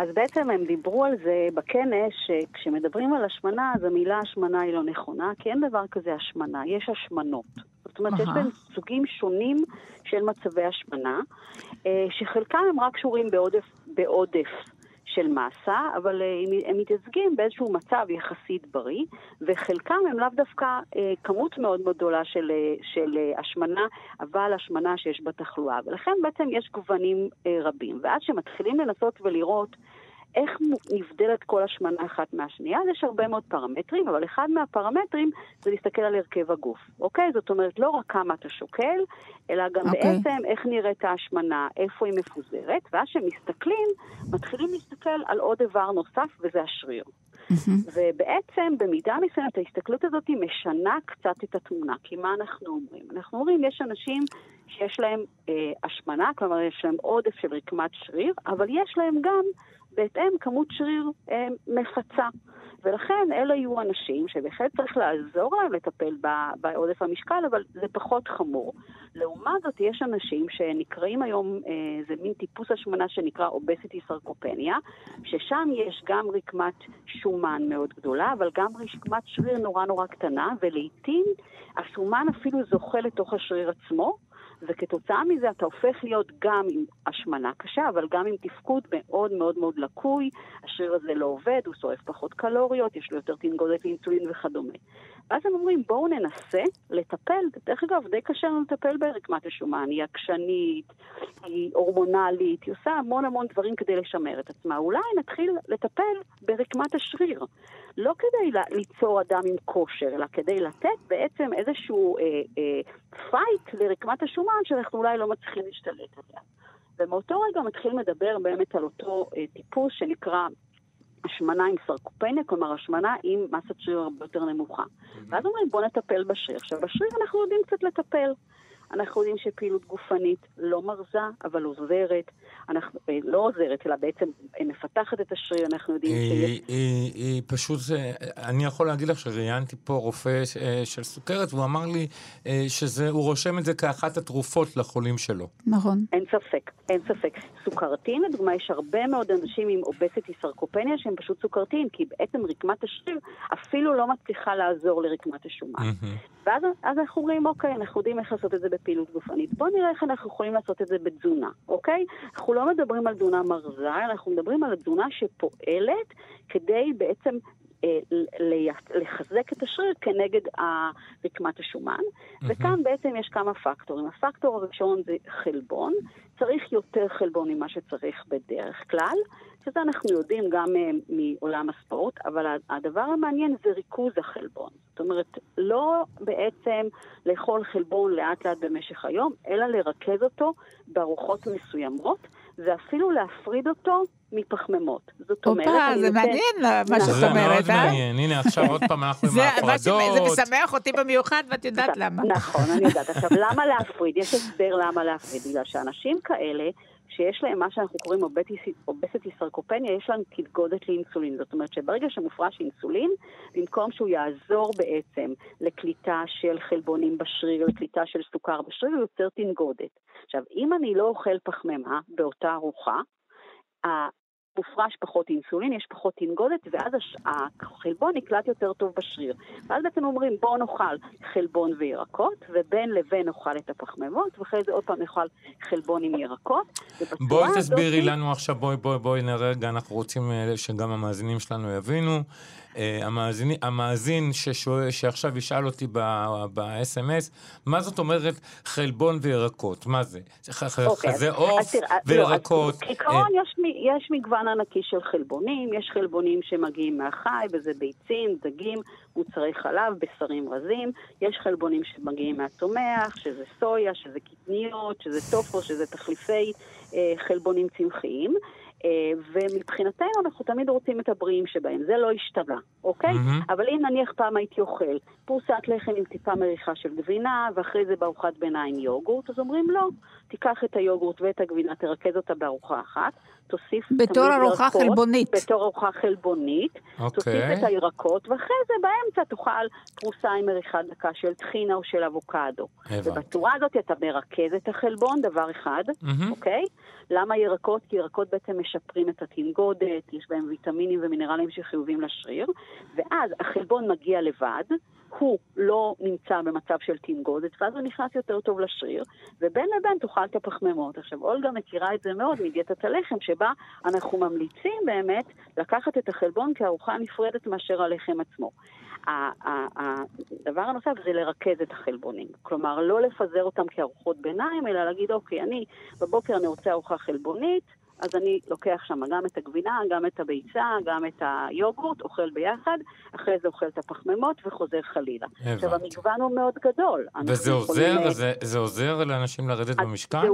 S4: אז בעצם הם דיברו על זה בכנס, שכשמדברים על השמנה, אז המילה השמנה היא לא נכונה, כי אין דבר כזה השמנה, יש השמנות. זאת אומרת, יש. בהם סוגים שונים של מצבי השמנה, אה, שחלקם הם רק קשורים בעודף, בעודף של מסה, אבל אה, הם- מתייצגים באיזשהו מצב יחסית בריא, וחלקם הם לאו דווקא אה, כמות מאוד מאוד גדולה של, אה, של אה, השמנה, אבל השמנה שיש בה תחלואה. ולכן בעצם יש גוונים רבים. ואז שמתחילים לנסות ולראות איך נבדלת כל השמנה אחת מהשנייה, אז יש הרבה מאוד פרמטרים, אבל אחד מהפרמטרים זה להסתכל על הרכב הגוף, אוקיי? זאת אומרת, לא רק כמה אתה שוקל, אלא גם
S3: אוקיי.
S4: בעצם איך נראית ההשמנה, איפה היא מפוזרת, ואז כשמסתכלים, מתחילים להסתכל על עוד דבר נוסף, וזה השריר. ובעצם במידה מסוימת ההסתכלות הזאת משנה קצת את התמונה. כי מה אנחנו אומרים? אנחנו אומרים, יש אנשים שיש להם אה, השמנה, כלומר יש להם עודף של רקמת שריר, אבל יש להם גם בהתאם כמות שריר אה, מפצה. ולכן אלה יהיו אנשים שבהחלט צריך לעזור להם לטפל בעודף המשקל, אבל זה פחות חמור. לעומת זאת, יש אנשים שנקראים היום, אה, זה מין טיפוס השמנה שנקרא אובסיטי סרקופניה, ששם יש גם רקמת שומן מאוד גדולה, אבל גם רקמת שריר נורא נורא קטנה, ולעיתים השומן אפילו זוכה לתוך השריר עצמו, וכתוצאה מזה אתה הופך להיות גם עם השמנה קשה, אבל גם עם תפקוד מאוד מאוד מאוד לקוי. השריר הזה לא עובד, הוא שורף פחות קלוריות, יש לו יותר תנגודת לאינסולין וכדומה. ואז הם אומרים, בואו ננסה לטפל, דרך אגב, די קשה לנו לטפל ברקמת השומן, היא עקשנית, היא הורמונלית, היא עושה המון המון דברים כדי לשמר את עצמה. אולי נתחיל לטפל ברקמת השריר. לא כדי ליצור אדם עם כושר, אלא כדי לתת בעצם איזשהו אה, אה, fight לרקמת השומן שאנחנו אולי לא מצליחים להשתלט עליה. ומאותו רגע מתחילים לדבר באמת על אותו אה, טיפוס שנקרא השמנה עם סרקופניה, כלומר השמנה עם מסת שריר הרבה יותר נמוכה. ואז אומרים בוא נטפל בשריר. עכשיו בשריר אנחנו יודעים קצת לטפל. אנחנו יודעים שפעילות גופנית לא מרזה, אבל עוזרת. אנחנו, אה, לא עוזרת, אלא בעצם אה, מפתחת את השריר, אנחנו יודעים שיש...
S2: היא, היא, היא פשוט, אני יכול להגיד לך שראיינתי פה רופא ש- אה, של סוכרת, והוא אמר לי שהוא רושם את זה כאחת התרופות לחולים שלו.
S3: נכון.
S4: אין ספק, אין ספק. סוכרתיים, לדוגמה, יש הרבה מאוד אנשים עם אובסיטי סרקופניה שהם פשוט סוכרתיים, כי בעצם רקמת השריר אפילו לא מצליחה לעזור לרקמת השומן. ואז אז אנחנו אומרים, אוקיי, אנחנו יודעים איך לעשות את זה בפעילות גופנית. בואו נראה איך אנחנו יכולים לעשות את זה בתזונה, אוקיי? אנחנו לא מדברים על תזונה מרזה, אנחנו מדברים על תזונה שפועלת כדי בעצם לחזק את השריר כנגד רקמת השומן. וכאן בעצם יש כמה פקטורים. הפקטור הראשון זה חלבון. צריך יותר חלבון ממה שצריך בדרך כלל, שזה אנחנו יודעים גם אה, מעולם הספורט, אבל הדבר המעניין זה ריכוז החלבון. זאת אומרת, לא בעצם לאכול חלבון לאט לאט במשך היום, אלא לרכז אותו בארוחות מסוימות, ואפילו להפריד אותו מפחמימות. זאת אומרת,
S3: הופה, זה מעניין מה שאת
S2: זה
S3: אומרת,
S2: מאוד
S3: אה?
S2: מעניין. הנה, עכשיו עוד פעם אנחנו עם
S3: זה
S2: ההפרדות.
S3: זה משמח אותי במיוחד, ואת יודעת למה.
S4: נכון, אני יודעת. עכשיו, למה להפריד? יש הסבר למה להפריד. בגלל שאנשים כאלה, שיש להם מה שאנחנו קוראים אובסיטי סרקופניה, יש להם תתגודת לאינסולין. זאת אומרת שברגע שמופרש אינסולין, במקום שהוא יעזור בעצם לקליטה של חלבונים בשריר, לקליטה של סוכר בשריר, הוא יוצר תנגודת. עכשיו, אם אני לא אוכל פחמימה באותה ארוחה, מופרש פחות אינסולין, יש פחות תנגודת, ואז הש... החלבון נקלט יותר טוב בשריר. ואז בעצם אומרים, בואו נאכל חלבון וירקות, ובין לבין נאכל את הפחמימות, ואחרי זה עוד פעם נאכל חלבון עם ירקות.
S2: בואי
S4: הזאת-
S2: תסבירי לנו עכשיו, בואי בואי בואי נראה רגע, אנחנו רוצים אה, שגם המאזינים שלנו יבינו. אה, המאזיני- המאזין ששואל- שעכשיו ישאל אותי ב-SMS, מה זאת אומרת חלבון וירקות? מה זה? ח-
S4: אוקיי,
S2: חזה עוף
S4: תראה, לא,
S2: וירקות.
S4: כעיקרון
S2: אה,
S4: יש, יש מגוון מגוון ענקי של חלבונים, יש חלבונים שמגיעים מהחי, וזה ביצים, דגים, מוצרי חלב, בשרים רזים, יש חלבונים שמגיעים מהצומח, שזה סויה, שזה קטניות, שזה טופו, שזה תחליפי אה, חלבונים צמחיים. אה, ומבחינתנו אנחנו תמיד רוצים את הבריאים שבהם, זה לא השתנה, אוקיי? Mm-hmm. אבל אם נניח פעם הייתי אוכל פרוסת לחם עם טיפה מריחה של גבינה, ואחרי זה בארוחת ביניים יוגורט, אז אומרים לא, תיקח את היוגורט ואת הגבינה, תרכז אותה בארוחה אחת, תוסיף
S3: בתור ארוחה ירקות, חלבונית.
S4: בתור ארוחה חלבונית, okay. תוסיף אוקיי. את הירקות, ואחרי זה באמצע תאכל פרוסה עם מריחה דקה של טחינה או של אבוקדו. ובצורה הזאת אתה מרכז את החלבון, דבר אחד, mm-hmm. אוקיי? למה ירקות? כי ירקות בעצם משפרים את התנגודת, יש בהם ויטמינים ומינרלים שחיובים לשריר, ואז החלבון מגיע לבד, הוא לא נמצא במצב של תנגודת, ואז הוא נכנס יותר טוב לשריר, ובין לבין תאכל את הפחמימות. עכשיו, אולגה מכירה את זה מאוד מדיאטת הלחם, שבה אנחנו ממליצים באמת לקחת את החלבון כארוחה נפרדת מאשר הלחם עצמו. הדבר הנוסף זה לרכז את החלבונים. כלומר, לא לפזר אותם כארוחות ביניים, אלא להגיד, אוקיי, אני בבוקר אני רוצה ארוחה חלבונית, אז אני לוקח שם גם את הגבינה, גם את הביצה, גם את היוגורט, אוכל ביחד, אחרי זה אוכל את הפחמימות וחוזר חלילה. הבנתי. עכשיו, המגוון הוא מאוד גדול.
S2: וזה עוזר? יכולים... זה, זה עוזר לאנשים לרדת במשקל?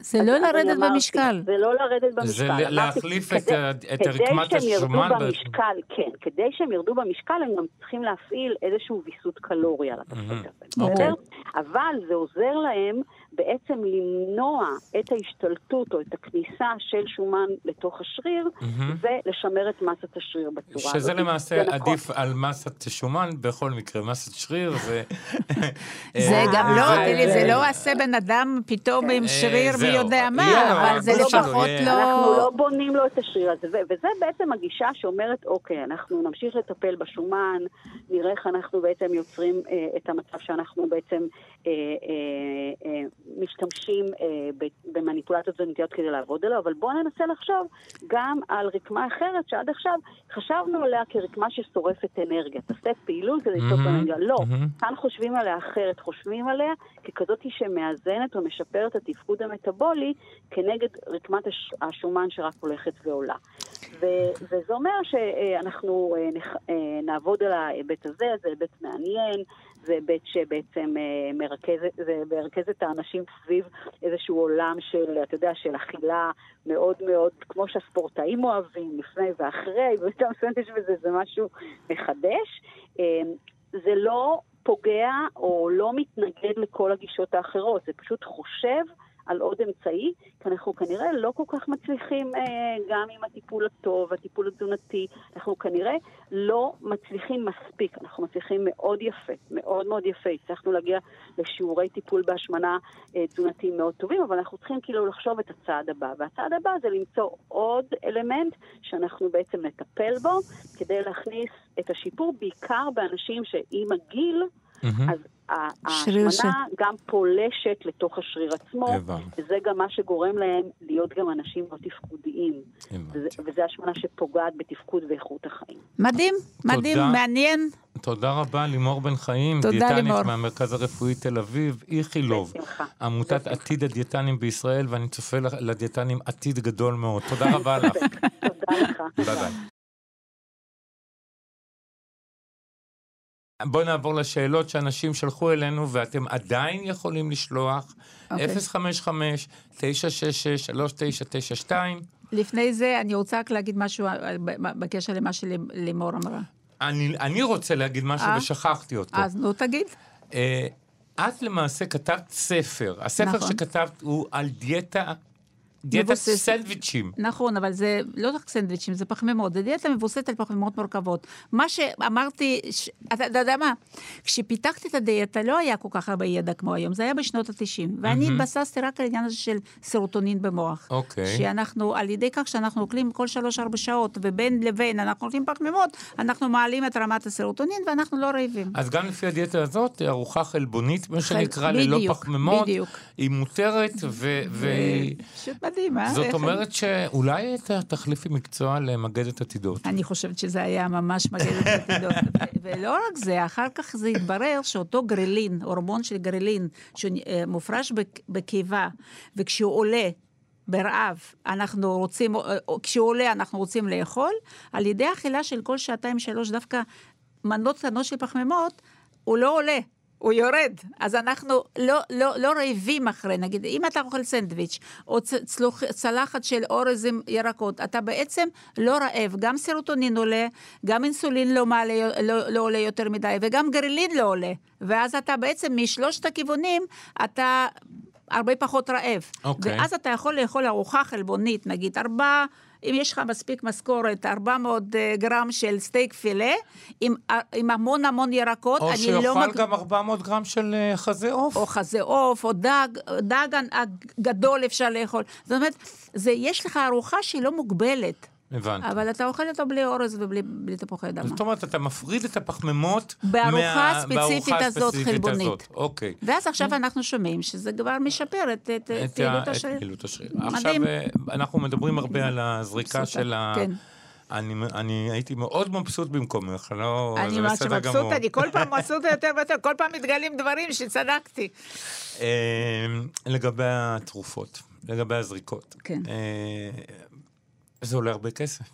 S3: זה לא לרדת במשקל.
S4: זה לא לרדת במשקל.
S2: זה להחליף את, את רקמת השומן.
S4: כדי שהם ירדו במשקל, כן. כדי שהם ירדו במשקל, הם גם צריכים להפעיל איזשהו ויסות קלורי על התפקיד הזה. אוקיי. אבל זה עוזר להם בעצם למנוע את ההשתלטות או את הכניסה של שומן לתוך השריר, ולשמר את מסת השריר בצורה
S2: הזאת. שזה למעשה נכון. עדיף על מסת שומן בכל מקרה, מסת שריר
S3: זה... זה גם לא, זה לא עשה בן אדם פתאום עם שריר מי יודע מה, אבל זה לפחות לא...
S4: אנחנו לא בונים לו את השריר הזה, וזה בעצם הגישה שאומרת, אוקיי, אנחנו נמשיך לטפל בשומן, נראה איך אנחנו בעצם יוצרים אה, את המצב שאנחנו בעצם אה, אה, משתמשים במניפולציות תזונתיות כדי לעבוד עליו, אבל בואו ננסה לחשוב גם על רקמה אחרת שעד עכשיו חשבנו עליה כרקמה ששורפת אנרגיה, תעשה פעילות כדי לצעוק אנרגיה. לא, כאן חושבים עליה אחרת, חושבים עליה ככזאת שמאזנת או משפרת את התפקוד המטבולי כנגד רקמת השומן שרק הולכת ועולה. ו- וזה אומר שאנחנו נעבוד על ההיבט הזה, זה היבט מעניין, זה היבט שבעצם אה, מרכז, מרכז את האנשים סביב איזשהו עולם של, אתה יודע, של אכילה מאוד מאוד, כמו שהספורטאים אוהבים, לפני ואחרי, ואתה מסוימת יש בזה זה משהו מחדש. אה, זה לא פוגע או לא מתנגד לכל הגישות האחרות, זה פשוט חושב על עוד אמצעי, כי אנחנו כנראה לא כל כך מצליחים אה, גם עם הטיפול הטוב, הטיפול התזונתי, אנחנו כנראה לא מצליחים מספיק, אנחנו מצליחים מאוד יפה, מאוד מאוד יפה. הצלחנו להגיע לשיעורי טיפול בהשמנה אה, תזונתיים מאוד טובים, אבל אנחנו צריכים כאילו לחשוב את הצעד הבא, והצעד הבא זה למצוא עוד אלמנט שאנחנו בעצם נטפל בו, כדי להכניס את השיפור בעיקר באנשים שעם הגיל, mm-hmm. אז ההשמנה גם פולשת לתוך השריר עצמו, וזה גם מה שגורם להם להיות גם אנשים לא תפקודיים. וזה, וזה השמנה שפוגעת בתפקוד ואיכות החיים.
S3: מדהים, מדהים, תודה. מעניין.
S2: תודה רבה, לימור בן חיים, דיאטנית מהמרכז הרפואי תל אביב, איכילוב, עמותת עתיד הדיאטנים בישראל, ואני צופה לדיאטנים עתיד גדול מאוד. תודה רבה לך.
S4: תודה לך. ביי ביי.
S2: בואו נעבור לשאלות שאנשים שלחו אלינו, ואתם עדיין יכולים לשלוח, okay. 055-966-3992.
S3: לפני זה, אני רוצה רק להגיד משהו בקשר למה שלימור אמרה.
S2: אני, אני רוצה להגיד משהו 아? אה? ושכחתי אותו.
S3: אז נו, תגיד. Uh,
S2: את למעשה כתבת ספר. הספר נכון. שכתבת הוא על דיאטה דיאטת סנדוויצ'ים.
S3: נכון, אבל זה לא רק סנדוויצ'ים, זה פחמימות. זה דיאטה מבוססת על פחמימות מורכבות. מה שאמרתי, ש... אתה, יודע מה? כשפיתחתי את הדיאטה לא היה כל כך הרבה ידע כמו היום, זה היה בשנות ה-90. ואני התבססתי רק על העניין הזה של סרוטונין במוח.
S2: אוקיי.
S3: שאנחנו, על ידי כך שאנחנו אוכלים כל שלוש-ארבע שעות, ובין לבין אנחנו אוכלים פחמימות, אנחנו מעלים את רמת הסרוטונין ואנחנו לא רעבים.
S2: אז גם לפי הדיאטה הזאת, ארוחה חלבונית, מה שנקרא, ללא פחמימות, בדיוק. היא מותרת, ו... ו...
S3: מדהים, אה?
S2: זאת אומרת שאולי עם מקצוע למגדת עתידות.
S3: אני חושבת שזה היה ממש מגדת עתידות. ולא רק זה, אחר כך זה התברר שאותו גרלין, הורמון של גרלין, שמופרש בקיבה, וכשהוא עולה, ברעב, אנחנו רוצים, אה, כשהוא עולה אנחנו רוצים לאכול, על ידי אכילה של כל שעתיים-שלוש, דווקא מנות קטנות של פחמימות, הוא לא עולה. הוא יורד, אז אנחנו לא, לא, לא רעבים אחרי, נגיד, אם אתה אוכל סנדוויץ', או צלוח, צלחת של אורז עם ירקות, אתה בעצם לא רעב, גם סרוטונין עולה, גם אינסולין לא, מעלה, לא, לא עולה יותר מדי, וגם גרילין לא עולה, ואז אתה בעצם משלושת הכיוונים, אתה הרבה פחות רעב.
S2: אוקיי.
S3: ואז אתה יכול לאכול ארוחה חלבונית, נגיד ארבע... אם יש לך מספיק משכורת, 400 אה, גרם של סטייק פילה, עם, אה, עם המון המון ירקות,
S2: או
S3: אני
S2: שיאכל
S3: לא... מג-
S2: גם 400 גרם של אה, חזה עוף.
S3: או חזה עוף, או דג, דג הגדול אפשר לאכול. זאת אומרת, זה, יש לך ארוחה שהיא לא מוגבלת.
S2: הבנתי.
S3: אבל אתה אוכל אותו בלי אורז ובלי בלי תפוחי אדמה.
S2: זאת אומרת, אתה מפריד את הפחמימות
S3: בארוחה
S2: מה-
S3: הספציפית הזאת, חלבונית.
S2: הזאת. אוקיי.
S3: ואז עכשיו אנחנו שומעים שזה כבר משפר את, את, את
S2: את
S3: פעילות השריר.
S2: את פעילות השריר. עכשיו, אה, אנחנו מדברים הרבה על הזריקה של ה...
S3: כן.
S2: אני, אני הייתי מאוד מבסוט במקומך, לא...
S3: אני ממש
S2: גמור.
S3: אני כל פעם מבסוטה יותר ויותר, כל פעם מתגלים דברים שצדקתי.
S2: אה, לגבי התרופות, לגבי הזריקות.
S3: כן.
S2: זה עולה הרבה כסף.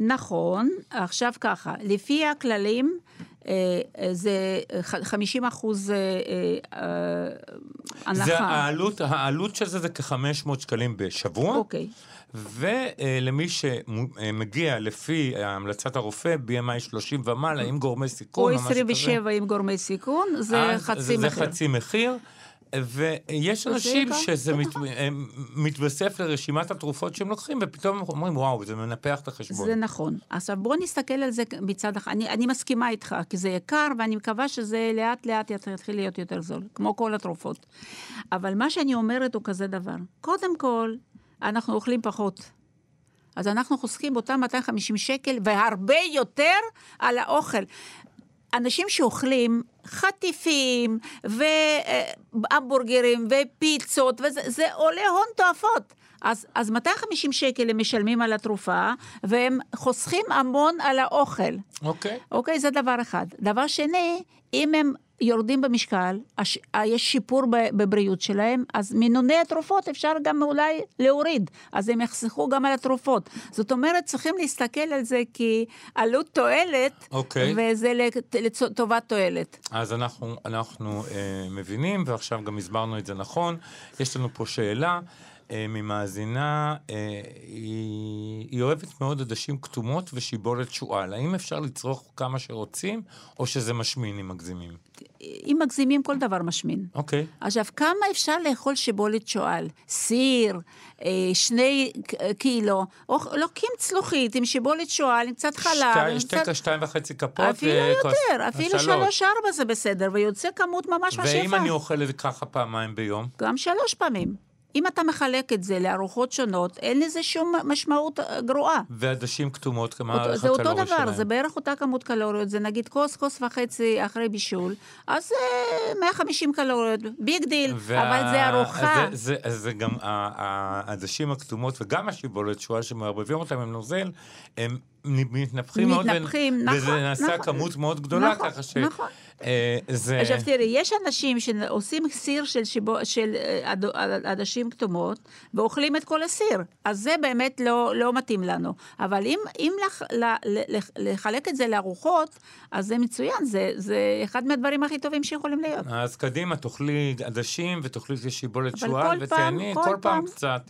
S3: נכון, עכשיו ככה, לפי הכללים, אה, אה, זה ח- 50 אחוז אה, הנחה.
S2: זה העלות, העלות של זה זה כ-500 שקלים בשבוע.
S3: אוקיי.
S2: ולמי שמגיע לפי המלצת הרופא, BMI 30 ומעלה, עם גורמי
S3: או
S2: סיכון, או משהו כזה.
S3: 27 עם גורמי סיכון, זה חצי
S2: זה
S3: מחיר.
S2: חצי מחיר. ויש אנשים שזה
S3: זה
S2: מת. הם- מתווסף לרשימת התרופות שהם לוקחים, ופתאום אומרים, וואו, זה מנפח את החשבון.
S3: זה נכון. עכשיו בוא נסתכל על זה מצד אחד, אני, אני מסכימה איתך, כי זה יקר, ואני מקווה שזה לאט לאט יתחיל להיות יותר זול, כמו כל התרופות. אבל מה שאני אומרת הוא כזה דבר, קודם כל, אנחנו אוכלים פחות. אז אנחנו חוסכים אותם 250 שקל, והרבה יותר על האוכל. אנשים שאוכלים חטיפים והמבורגרים ופיצות, וזה זה עולה הון תועפות. אז, אז 250 שקל הם משלמים על התרופה, והם חוסכים המון על האוכל.
S2: אוקיי.
S3: אוקיי, זה דבר אחד. דבר שני, אם הם יורדים במשקל, הש... יש שיפור בבריאות שלהם, אז מינוני התרופות אפשר גם אולי להוריד, אז הם יחסכו גם על התרופות. זאת אומרת, צריכים להסתכל על זה כעלות תועלת,
S2: אוקיי.
S3: וזה לט- לטובת תועלת.
S2: אז אנחנו, אנחנו אה, מבינים, ועכשיו גם הסברנו את זה נכון. יש לנו פה שאלה אה, ממאזינה, אה, היא, היא אוהבת מאוד עדשים כתומות ושיבולת שועל. האם אפשר לצרוך כמה שרוצים, או שזה משמין אם מגזימים?
S3: אם מגזימים, כל דבר משמין.
S2: אוקיי.
S3: עכשיו, כמה אפשר לאכול שיבולת שועל? סיר, אה, שני קילו, או לוקחים צלוחית עם שיבולת שועל, עם קצת חלב,
S2: שתי,
S3: עם
S2: שתי,
S3: קצת...
S2: שתיים וחצי כפות.
S3: אפילו
S2: וכוס-
S3: יותר, אפילו שלוש-ארבע זה בסדר, ויוצא כמות ממש ממש
S2: ואם. אני אוכל את זה ככה פעמיים ביום?
S3: גם שלוש פעמים. אם אתה מחלק את זה לארוחות שונות, אין לזה שום משמעות אה, גרועה.
S2: ועדשים כתומות, כמה
S3: אותו-
S2: הערך
S3: זה אותו דבר,
S2: שלהם?
S3: זה בערך אותה כמות קלוריות, זה נגיד כוס, כוס וחצי אחרי בישול, אז זה 150 קלוריות, big deal,
S2: וה-
S3: אבל זה ארוחה.
S2: זה, זה, אז זה גם העדשים הכתומות וגם השיבולת שועל שמערבבים אותם עם נוזל, הם מתנפחים מאוד.
S3: מתנפחים,
S2: ו-
S3: נכון,
S2: וזה נעשה
S3: נכון.
S2: כמות מאוד גדולה,
S3: נכון,
S2: ככה ש...
S3: נכון.
S2: אה, זה...
S3: עכשיו תראי, יש אנשים שעושים סיר של, שיבו, של אה, עד- עדשים כתומות, ואוכלים את כל הסיר, אז זה באמת לא, לא מתאים לנו. אבל אם, אם לח, ל, ל, לחלק את זה לארוחות, אז זה מצוין, זה, זה אחד מהדברים הכי טובים שיכולים להיות.
S2: אז קדימה, תאכלי עדשים ותאכלי שיבולת שועל
S3: כל
S2: ותהני,
S3: כל
S2: כל פעם
S3: פעם-
S2: קצת.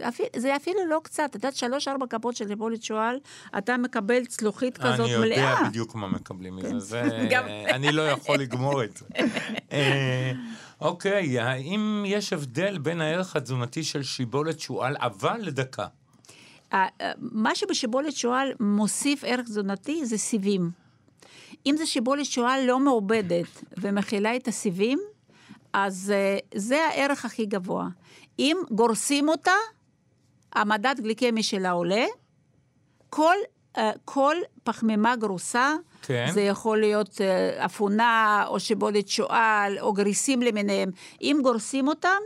S3: אפילו, זה אפילו לא קצת, את יודעת, שלוש-ארבע כפות של שיבולת שועל, אתה מקבל צלוחית כזאת
S2: אני
S3: מלאה.
S2: יודע בדיוק מה מקבלים מזה, זה...
S3: גם-
S2: אני לא יכול לגמור את זה. אה, אוקיי, האם יש הבדל בין הערך התזונתי של שיבולת שועל, אבל לדקה?
S3: מה שבשיבולת שועל מוסיף ערך תזונתי זה סיבים. אם זה שיבולת שועל לא מעובדת ומכילה את הסיבים, אז אה, זה הערך הכי גבוה. אם גורסים אותה, המדד גליקמי שלה עולה, כל, אה, כל פחמימה גרוסה,
S2: כן.
S3: זה יכול להיות אה, אפונה או שיבולת שועל או גריסים למיניהם, אם גורסים אותם,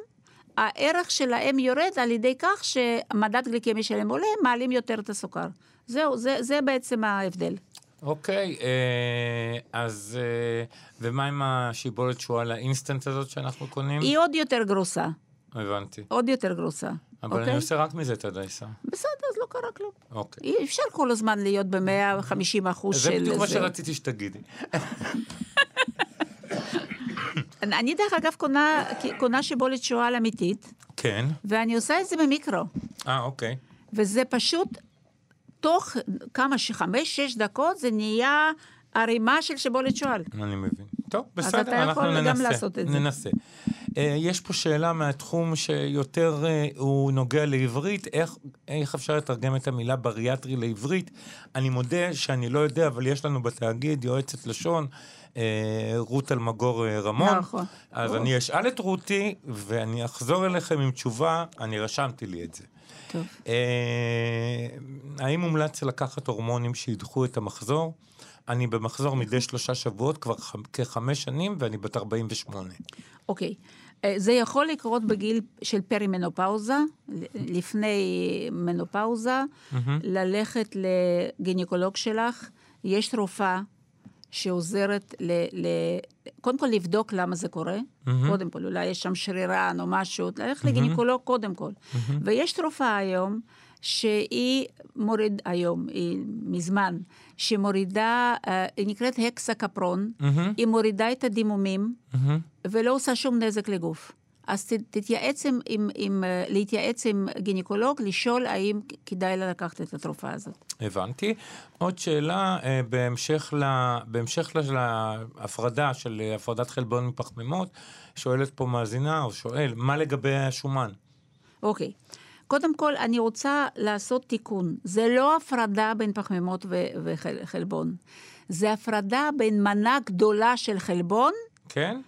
S3: הערך שלהם יורד על ידי כך שמדד גליקמי שלהם עולה, מעלים יותר את הסוכר. זהו, זה, זה בעצם ההבדל.
S2: אוקיי, אה, אז... אה, ומה עם השיבולת שועל האינסטנט הזאת שאנחנו קונים?
S3: היא עוד יותר גרוסה,
S2: הבנתי.
S3: עוד יותר גרוסה.
S2: אבל אני
S3: אוקיי?
S2: עושה רק מזה את הדייסה.
S3: בסדר, אז לא קרה כלום.
S2: אוקיי.
S3: אי אפשר כל הזמן להיות ב-150 אחוז
S2: זה
S3: של
S2: בדיוק מה
S3: זה.
S2: שרציתי שתגידי.
S3: אני אני, דרך אגב קונה, קונה שיבולת שועל אמיתית,
S2: כן.
S3: ואני עושה את זה במיקרו.
S2: אה, אוקיי.
S3: וזה פשוט, תוך כמה, חמש, שש דקות, זה נהיה ערימה של שיבולת שועל.
S2: אני מבין. טוב,
S3: אז
S2: בסדר,
S3: אתה
S2: אנחנו
S3: יכול גם
S2: ננסה.
S3: לעשות את זה.
S2: ננסה. אה, יש פה שאלה מהתחום שיותר אה, הוא נוגע לעברית, איך, איך אפשר לתרגם את המילה בריאטרי לעברית? אני מודה שאני לא יודע, אבל יש לנו בתאגיד יועצת לשון, אה, רות אלמגור רמון.
S3: נכון.
S2: אז אני אשאל את רותי, ואני אחזור אליכם עם תשובה, אני רשמתי לי את זה.
S3: טוב.
S2: אה, האם מומלץ לקחת הורמונים שידחו את המחזור? אני במחזור מדי שלושה שבועות כבר ח- כחמש שנים, ואני בת 48.
S3: אוקיי. אה, זה יכול לקרות בגיל של פרימנופאוזה, לפני מנופאוזה, ללכת לגינקולוג שלך. יש תרופה שעוזרת ל... ל... קודם כל לבדוק למה זה קורה, קודם כל, אולי יש שם שרירן או משהו, ללכת לגינקולוג קודם כל. ויש תרופה היום שהיא מוריד, היום, היא מזמן, שמורידה, אה, היא נקראת הקסקפרון, היא מורידה את הדימומים ולא עושה שום נזק לגוף. אז ת, תתייעץ עם, עם, עם, אה, להתייעץ עם גינקולוג, לשאול האם כדאי לה לקחת את התרופה הזאת.
S2: הבנתי. עוד שאלה, אה, בהמשך, ל, בהמשך ל- להפרדה של אה, הפרדת חלבון מפחמימות, שואלת פה מאזינה, או שואל, מה לגבי השומן?
S3: אוקיי. קודם כל, אני רוצה לעשות תיקון. זה לא הפרדה בין פחמימות ו- וחלבון. זה הפרדה בין מנה גדולה של חלבון,
S2: כן?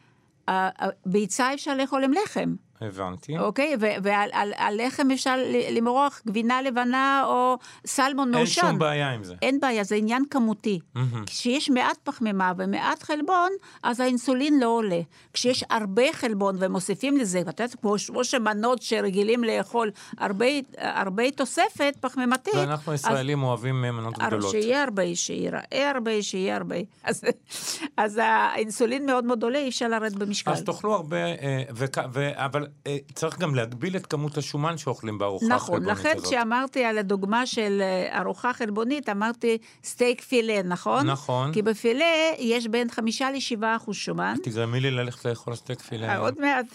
S3: ה- ה- ביצה אפשר לאכול עם לחם,
S2: הבנתי.
S3: אוקיי? ועל על, על לחם אפשר למרוח גבינה לבנה או סלמון
S2: אין
S3: מעושן.
S2: שום בעיה עם זה.
S3: אין בעיה, זה עניין כמותי. כשיש מעט פחמימה ומעט חלבון, אז האינסולין לא עולה. כשיש הרבה חלבון ומוסיפים לזה, את יודעת, כמו כמו שמנות שרגילים לאכול הרבה, הרבה תוספת פחמימתית,
S2: ואנחנו
S3: אז-
S2: ישראלים אוהבים אה, מנות
S3: הר-
S2: גדולות.
S3: שיהיה הרבה, שיראה הרבה, שיהיה הרבה. אז, אז האינסולין מאוד מאוד עולה, אי אפשר לרדת במשקל.
S2: אז תאכלו הרבה, אה, וכ- ו- אבל אה, צריך גם להגביל את כמות השומן שאוכלים בארוחה
S3: נכון,
S2: החלבונית
S3: לכן
S2: הזאת.
S3: כשאמרתי על הדוגמה של אה, ארוחה חלבונית, אמרתי סטייק פילה, נכון?
S2: נכון.
S3: כי בפילה יש בין חמישה לשבעה אחוז שומן.
S2: תגרמי לי ללכת לאכול סטייק פילה.
S3: אה, עוד מעט.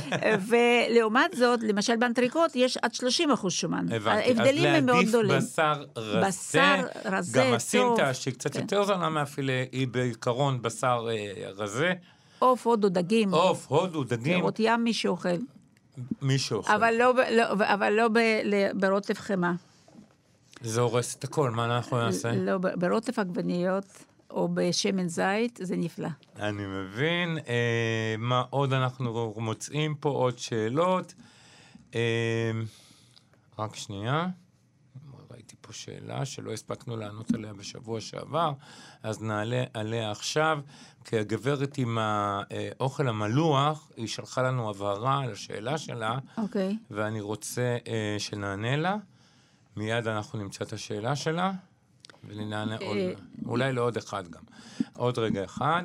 S3: ולעומת זאת, למשל באנטריקוט יש עד 30 אחוז שומן.
S2: הבנתי.
S3: ההבדלים הם מאוד גדולים.
S2: אז להעדיף בשר רזה.
S3: בשר רזה,
S2: גם. הסינטה, שהיא קצת
S3: כן.
S2: יותר זונה מהפילה, היא בעיקרון בשר אה, רזה.
S3: עוף, הודו, דגים.
S2: עוף, הודו, דגים,
S3: פירות ים מי שאוכל.
S2: מי שאוכל.
S3: אבל לא, לא, אבל לא ב, ל- ברוטב חמאה.
S2: זה הורס את הכל, מה אנחנו נעשה?
S3: לא, ב- ברוטב עגבניות או בשמן זית, זה נפלא.
S2: אני מבין. אה, מה עוד אנחנו מוצאים פה? עוד שאלות. אה, רק שנייה. פה שאלה שלא הספקנו לענות עליה בשבוע שעבר, אז נעלה עליה עכשיו, כי הגברת עם האוכל המלוח, היא שלחה לנו הבהרה על השאלה שלה,
S3: אוקיי.
S2: ואני רוצה אה, שנענה לה. מיד אנחנו נמצא את השאלה שלה, ונענה עוד,
S3: אה,
S2: אולי לעוד אחד גם. עוד רגע אחד.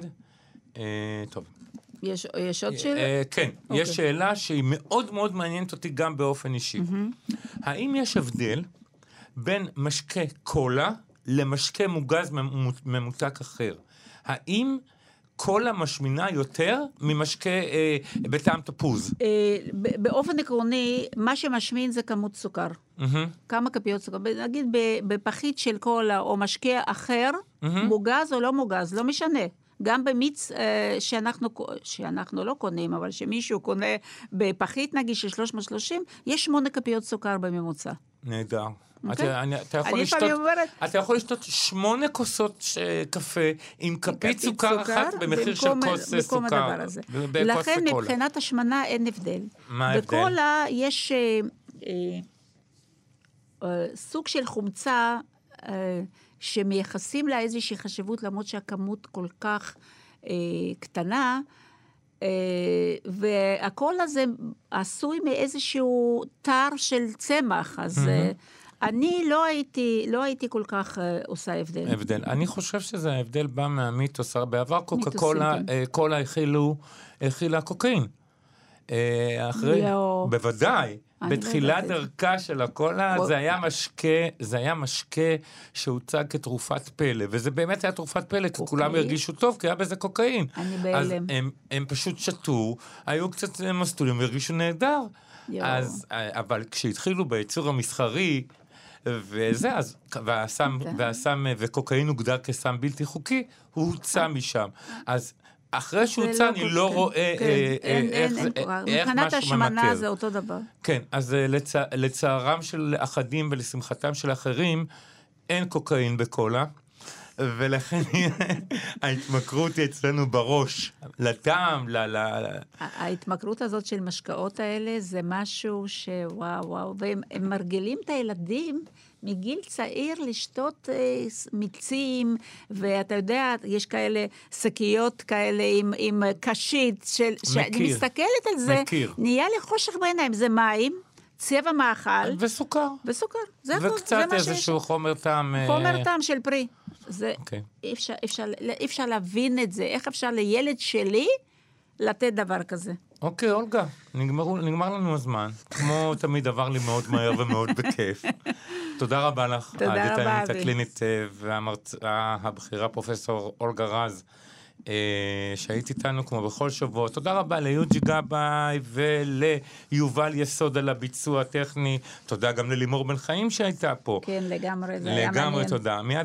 S2: אה, טוב.
S3: יש, יש עוד שאלה?
S2: אה, כן,
S3: אוקיי.
S2: יש שאלה שהיא מאוד מאוד מעניינת אותי גם באופן אישי. האם יש הבדל בין משקה קולה למשקה מוגז ממ- ממותק אחר? האם קולה משמינה יותר ממשקה אה, בטעם תפוז?
S3: אה, באופן עקרוני, מה שמשמין זה כמות סוכר.
S2: מהמם.
S3: כמה כפיות סוכר. נגיד בפחית של קולה או משקה אחר, מוגז או לא מוגז, לא משנה. גם במיץ אה, שאנחנו, שאנחנו לא קונים, אבל שמישהו קונה בפחית נגיד של 330, יש שמונה כפיות סוכר בממוצע.
S2: נהדר.
S3: אוקיי.
S2: אתה, אני, אתה, יכול לשתות, שמונה כוסות אה, קפה עם כפית סוכר אחת במחיר של כוס אה, סוכר.
S3: לכן. מבחינת השמנה אין הבדל.
S2: מה ההבדל?
S3: בקולה יש אה, אה, אה, סוג של חומצה אה, שמייחסים לה איזושהי חשיבות, למרות שהכמות כל כך אה, קטנה. אה, והקול הזה עשוי מאיזשהו תר של צמח, אז אה, אני לא הייתי, לא הייתי כל כך אה, עושה הבדל.
S2: הבדל. אני חושב שזה ההבדל בא מהמיתוס. בעבר קוקה קולה,
S3: כן.
S2: אה, קולה הכילו, הכילה קוקאין. אה, אחרי,
S3: לא.
S2: בוודאי,
S3: לא
S2: בתחילת
S3: יודעת.
S2: דרכה של הקולה,
S3: כל-
S2: זה היה משקה, זה היה משקה שהוצג כתרופת פלא, וזה באמת היה תרופת פלא, כי כולם
S3: קוקאין?
S2: הרגישו טוב, כי היה בזה קוקאין.
S3: אני
S2: אז
S3: בהלם.
S2: הם, הם פשוט שתו, היו קצת מסטולים והרגישו נהדר.
S3: יואו.
S2: אז, אה, אבל כשהתחילו בייצור המסחרי, וזה, אז, והסם,
S3: כן.
S2: והסם, אה, וקוקאין הוגדר כסם בלתי חוקי, הוא הוצא משם. אז אחרי שהוא
S3: זה
S2: הוצא, אני לא רואה
S3: כן,
S2: אה, אה, איך
S3: כבר.
S2: איך
S3: מבחינת
S2: משהו
S3: השמנה
S2: ממכר.
S3: זה אותו דבר.
S2: כן, אז אה, לצ... לצערם של אחדים ולשמחתם של אחרים, אין קוקאין בקולה, ולכן ההתמכרות היא אצלנו בראש, לטעם, ל...
S3: ההתמכרות הזאת של משקאות האלה זה משהו שוואו וואו, והם הם מרגילים את הילדים מגיל צעיר לשתות אה, מיצים, ואתה יודע, יש כאלה שקיות כאלה עם, עם קשית, של, שאני
S2: מכיר.
S3: מסתכלת על זה,
S2: מכיר.
S3: נהיה לי חושך בעיניים, זה מים, צבע מאכל
S2: וסוכר.
S3: וסוכר, זה זה
S2: וקצת
S3: שיש.
S2: איזשהו חומר טעם... אה,
S3: חומר טעם של פרי. זה,
S2: אוקיי.
S3: אי אפשר, אפשר, אי אפשר להבין את זה, איך אפשר לילד שלי לתת דבר כזה.
S2: אוקיי, אולגה, נגמרו, נגמר לנו הזמן. כמו תמיד עבר לי מאוד מהר ומאוד בכיף. תודה רבה לך,
S3: תודה רבה, אבי.
S2: הקלינית אה, והמרצה הבכירה פרופסור אולגה רז, אה, שהיית איתנו כמו בכל שבוע. תודה רבה ליוג'י גבאי וליובל יסוד על הביצוע הטכני. תודה גם ללימור בן חיים שהייתה פה.
S3: כן, לגמרי, זה היה מעניין.
S2: לגמרי תודה. מיד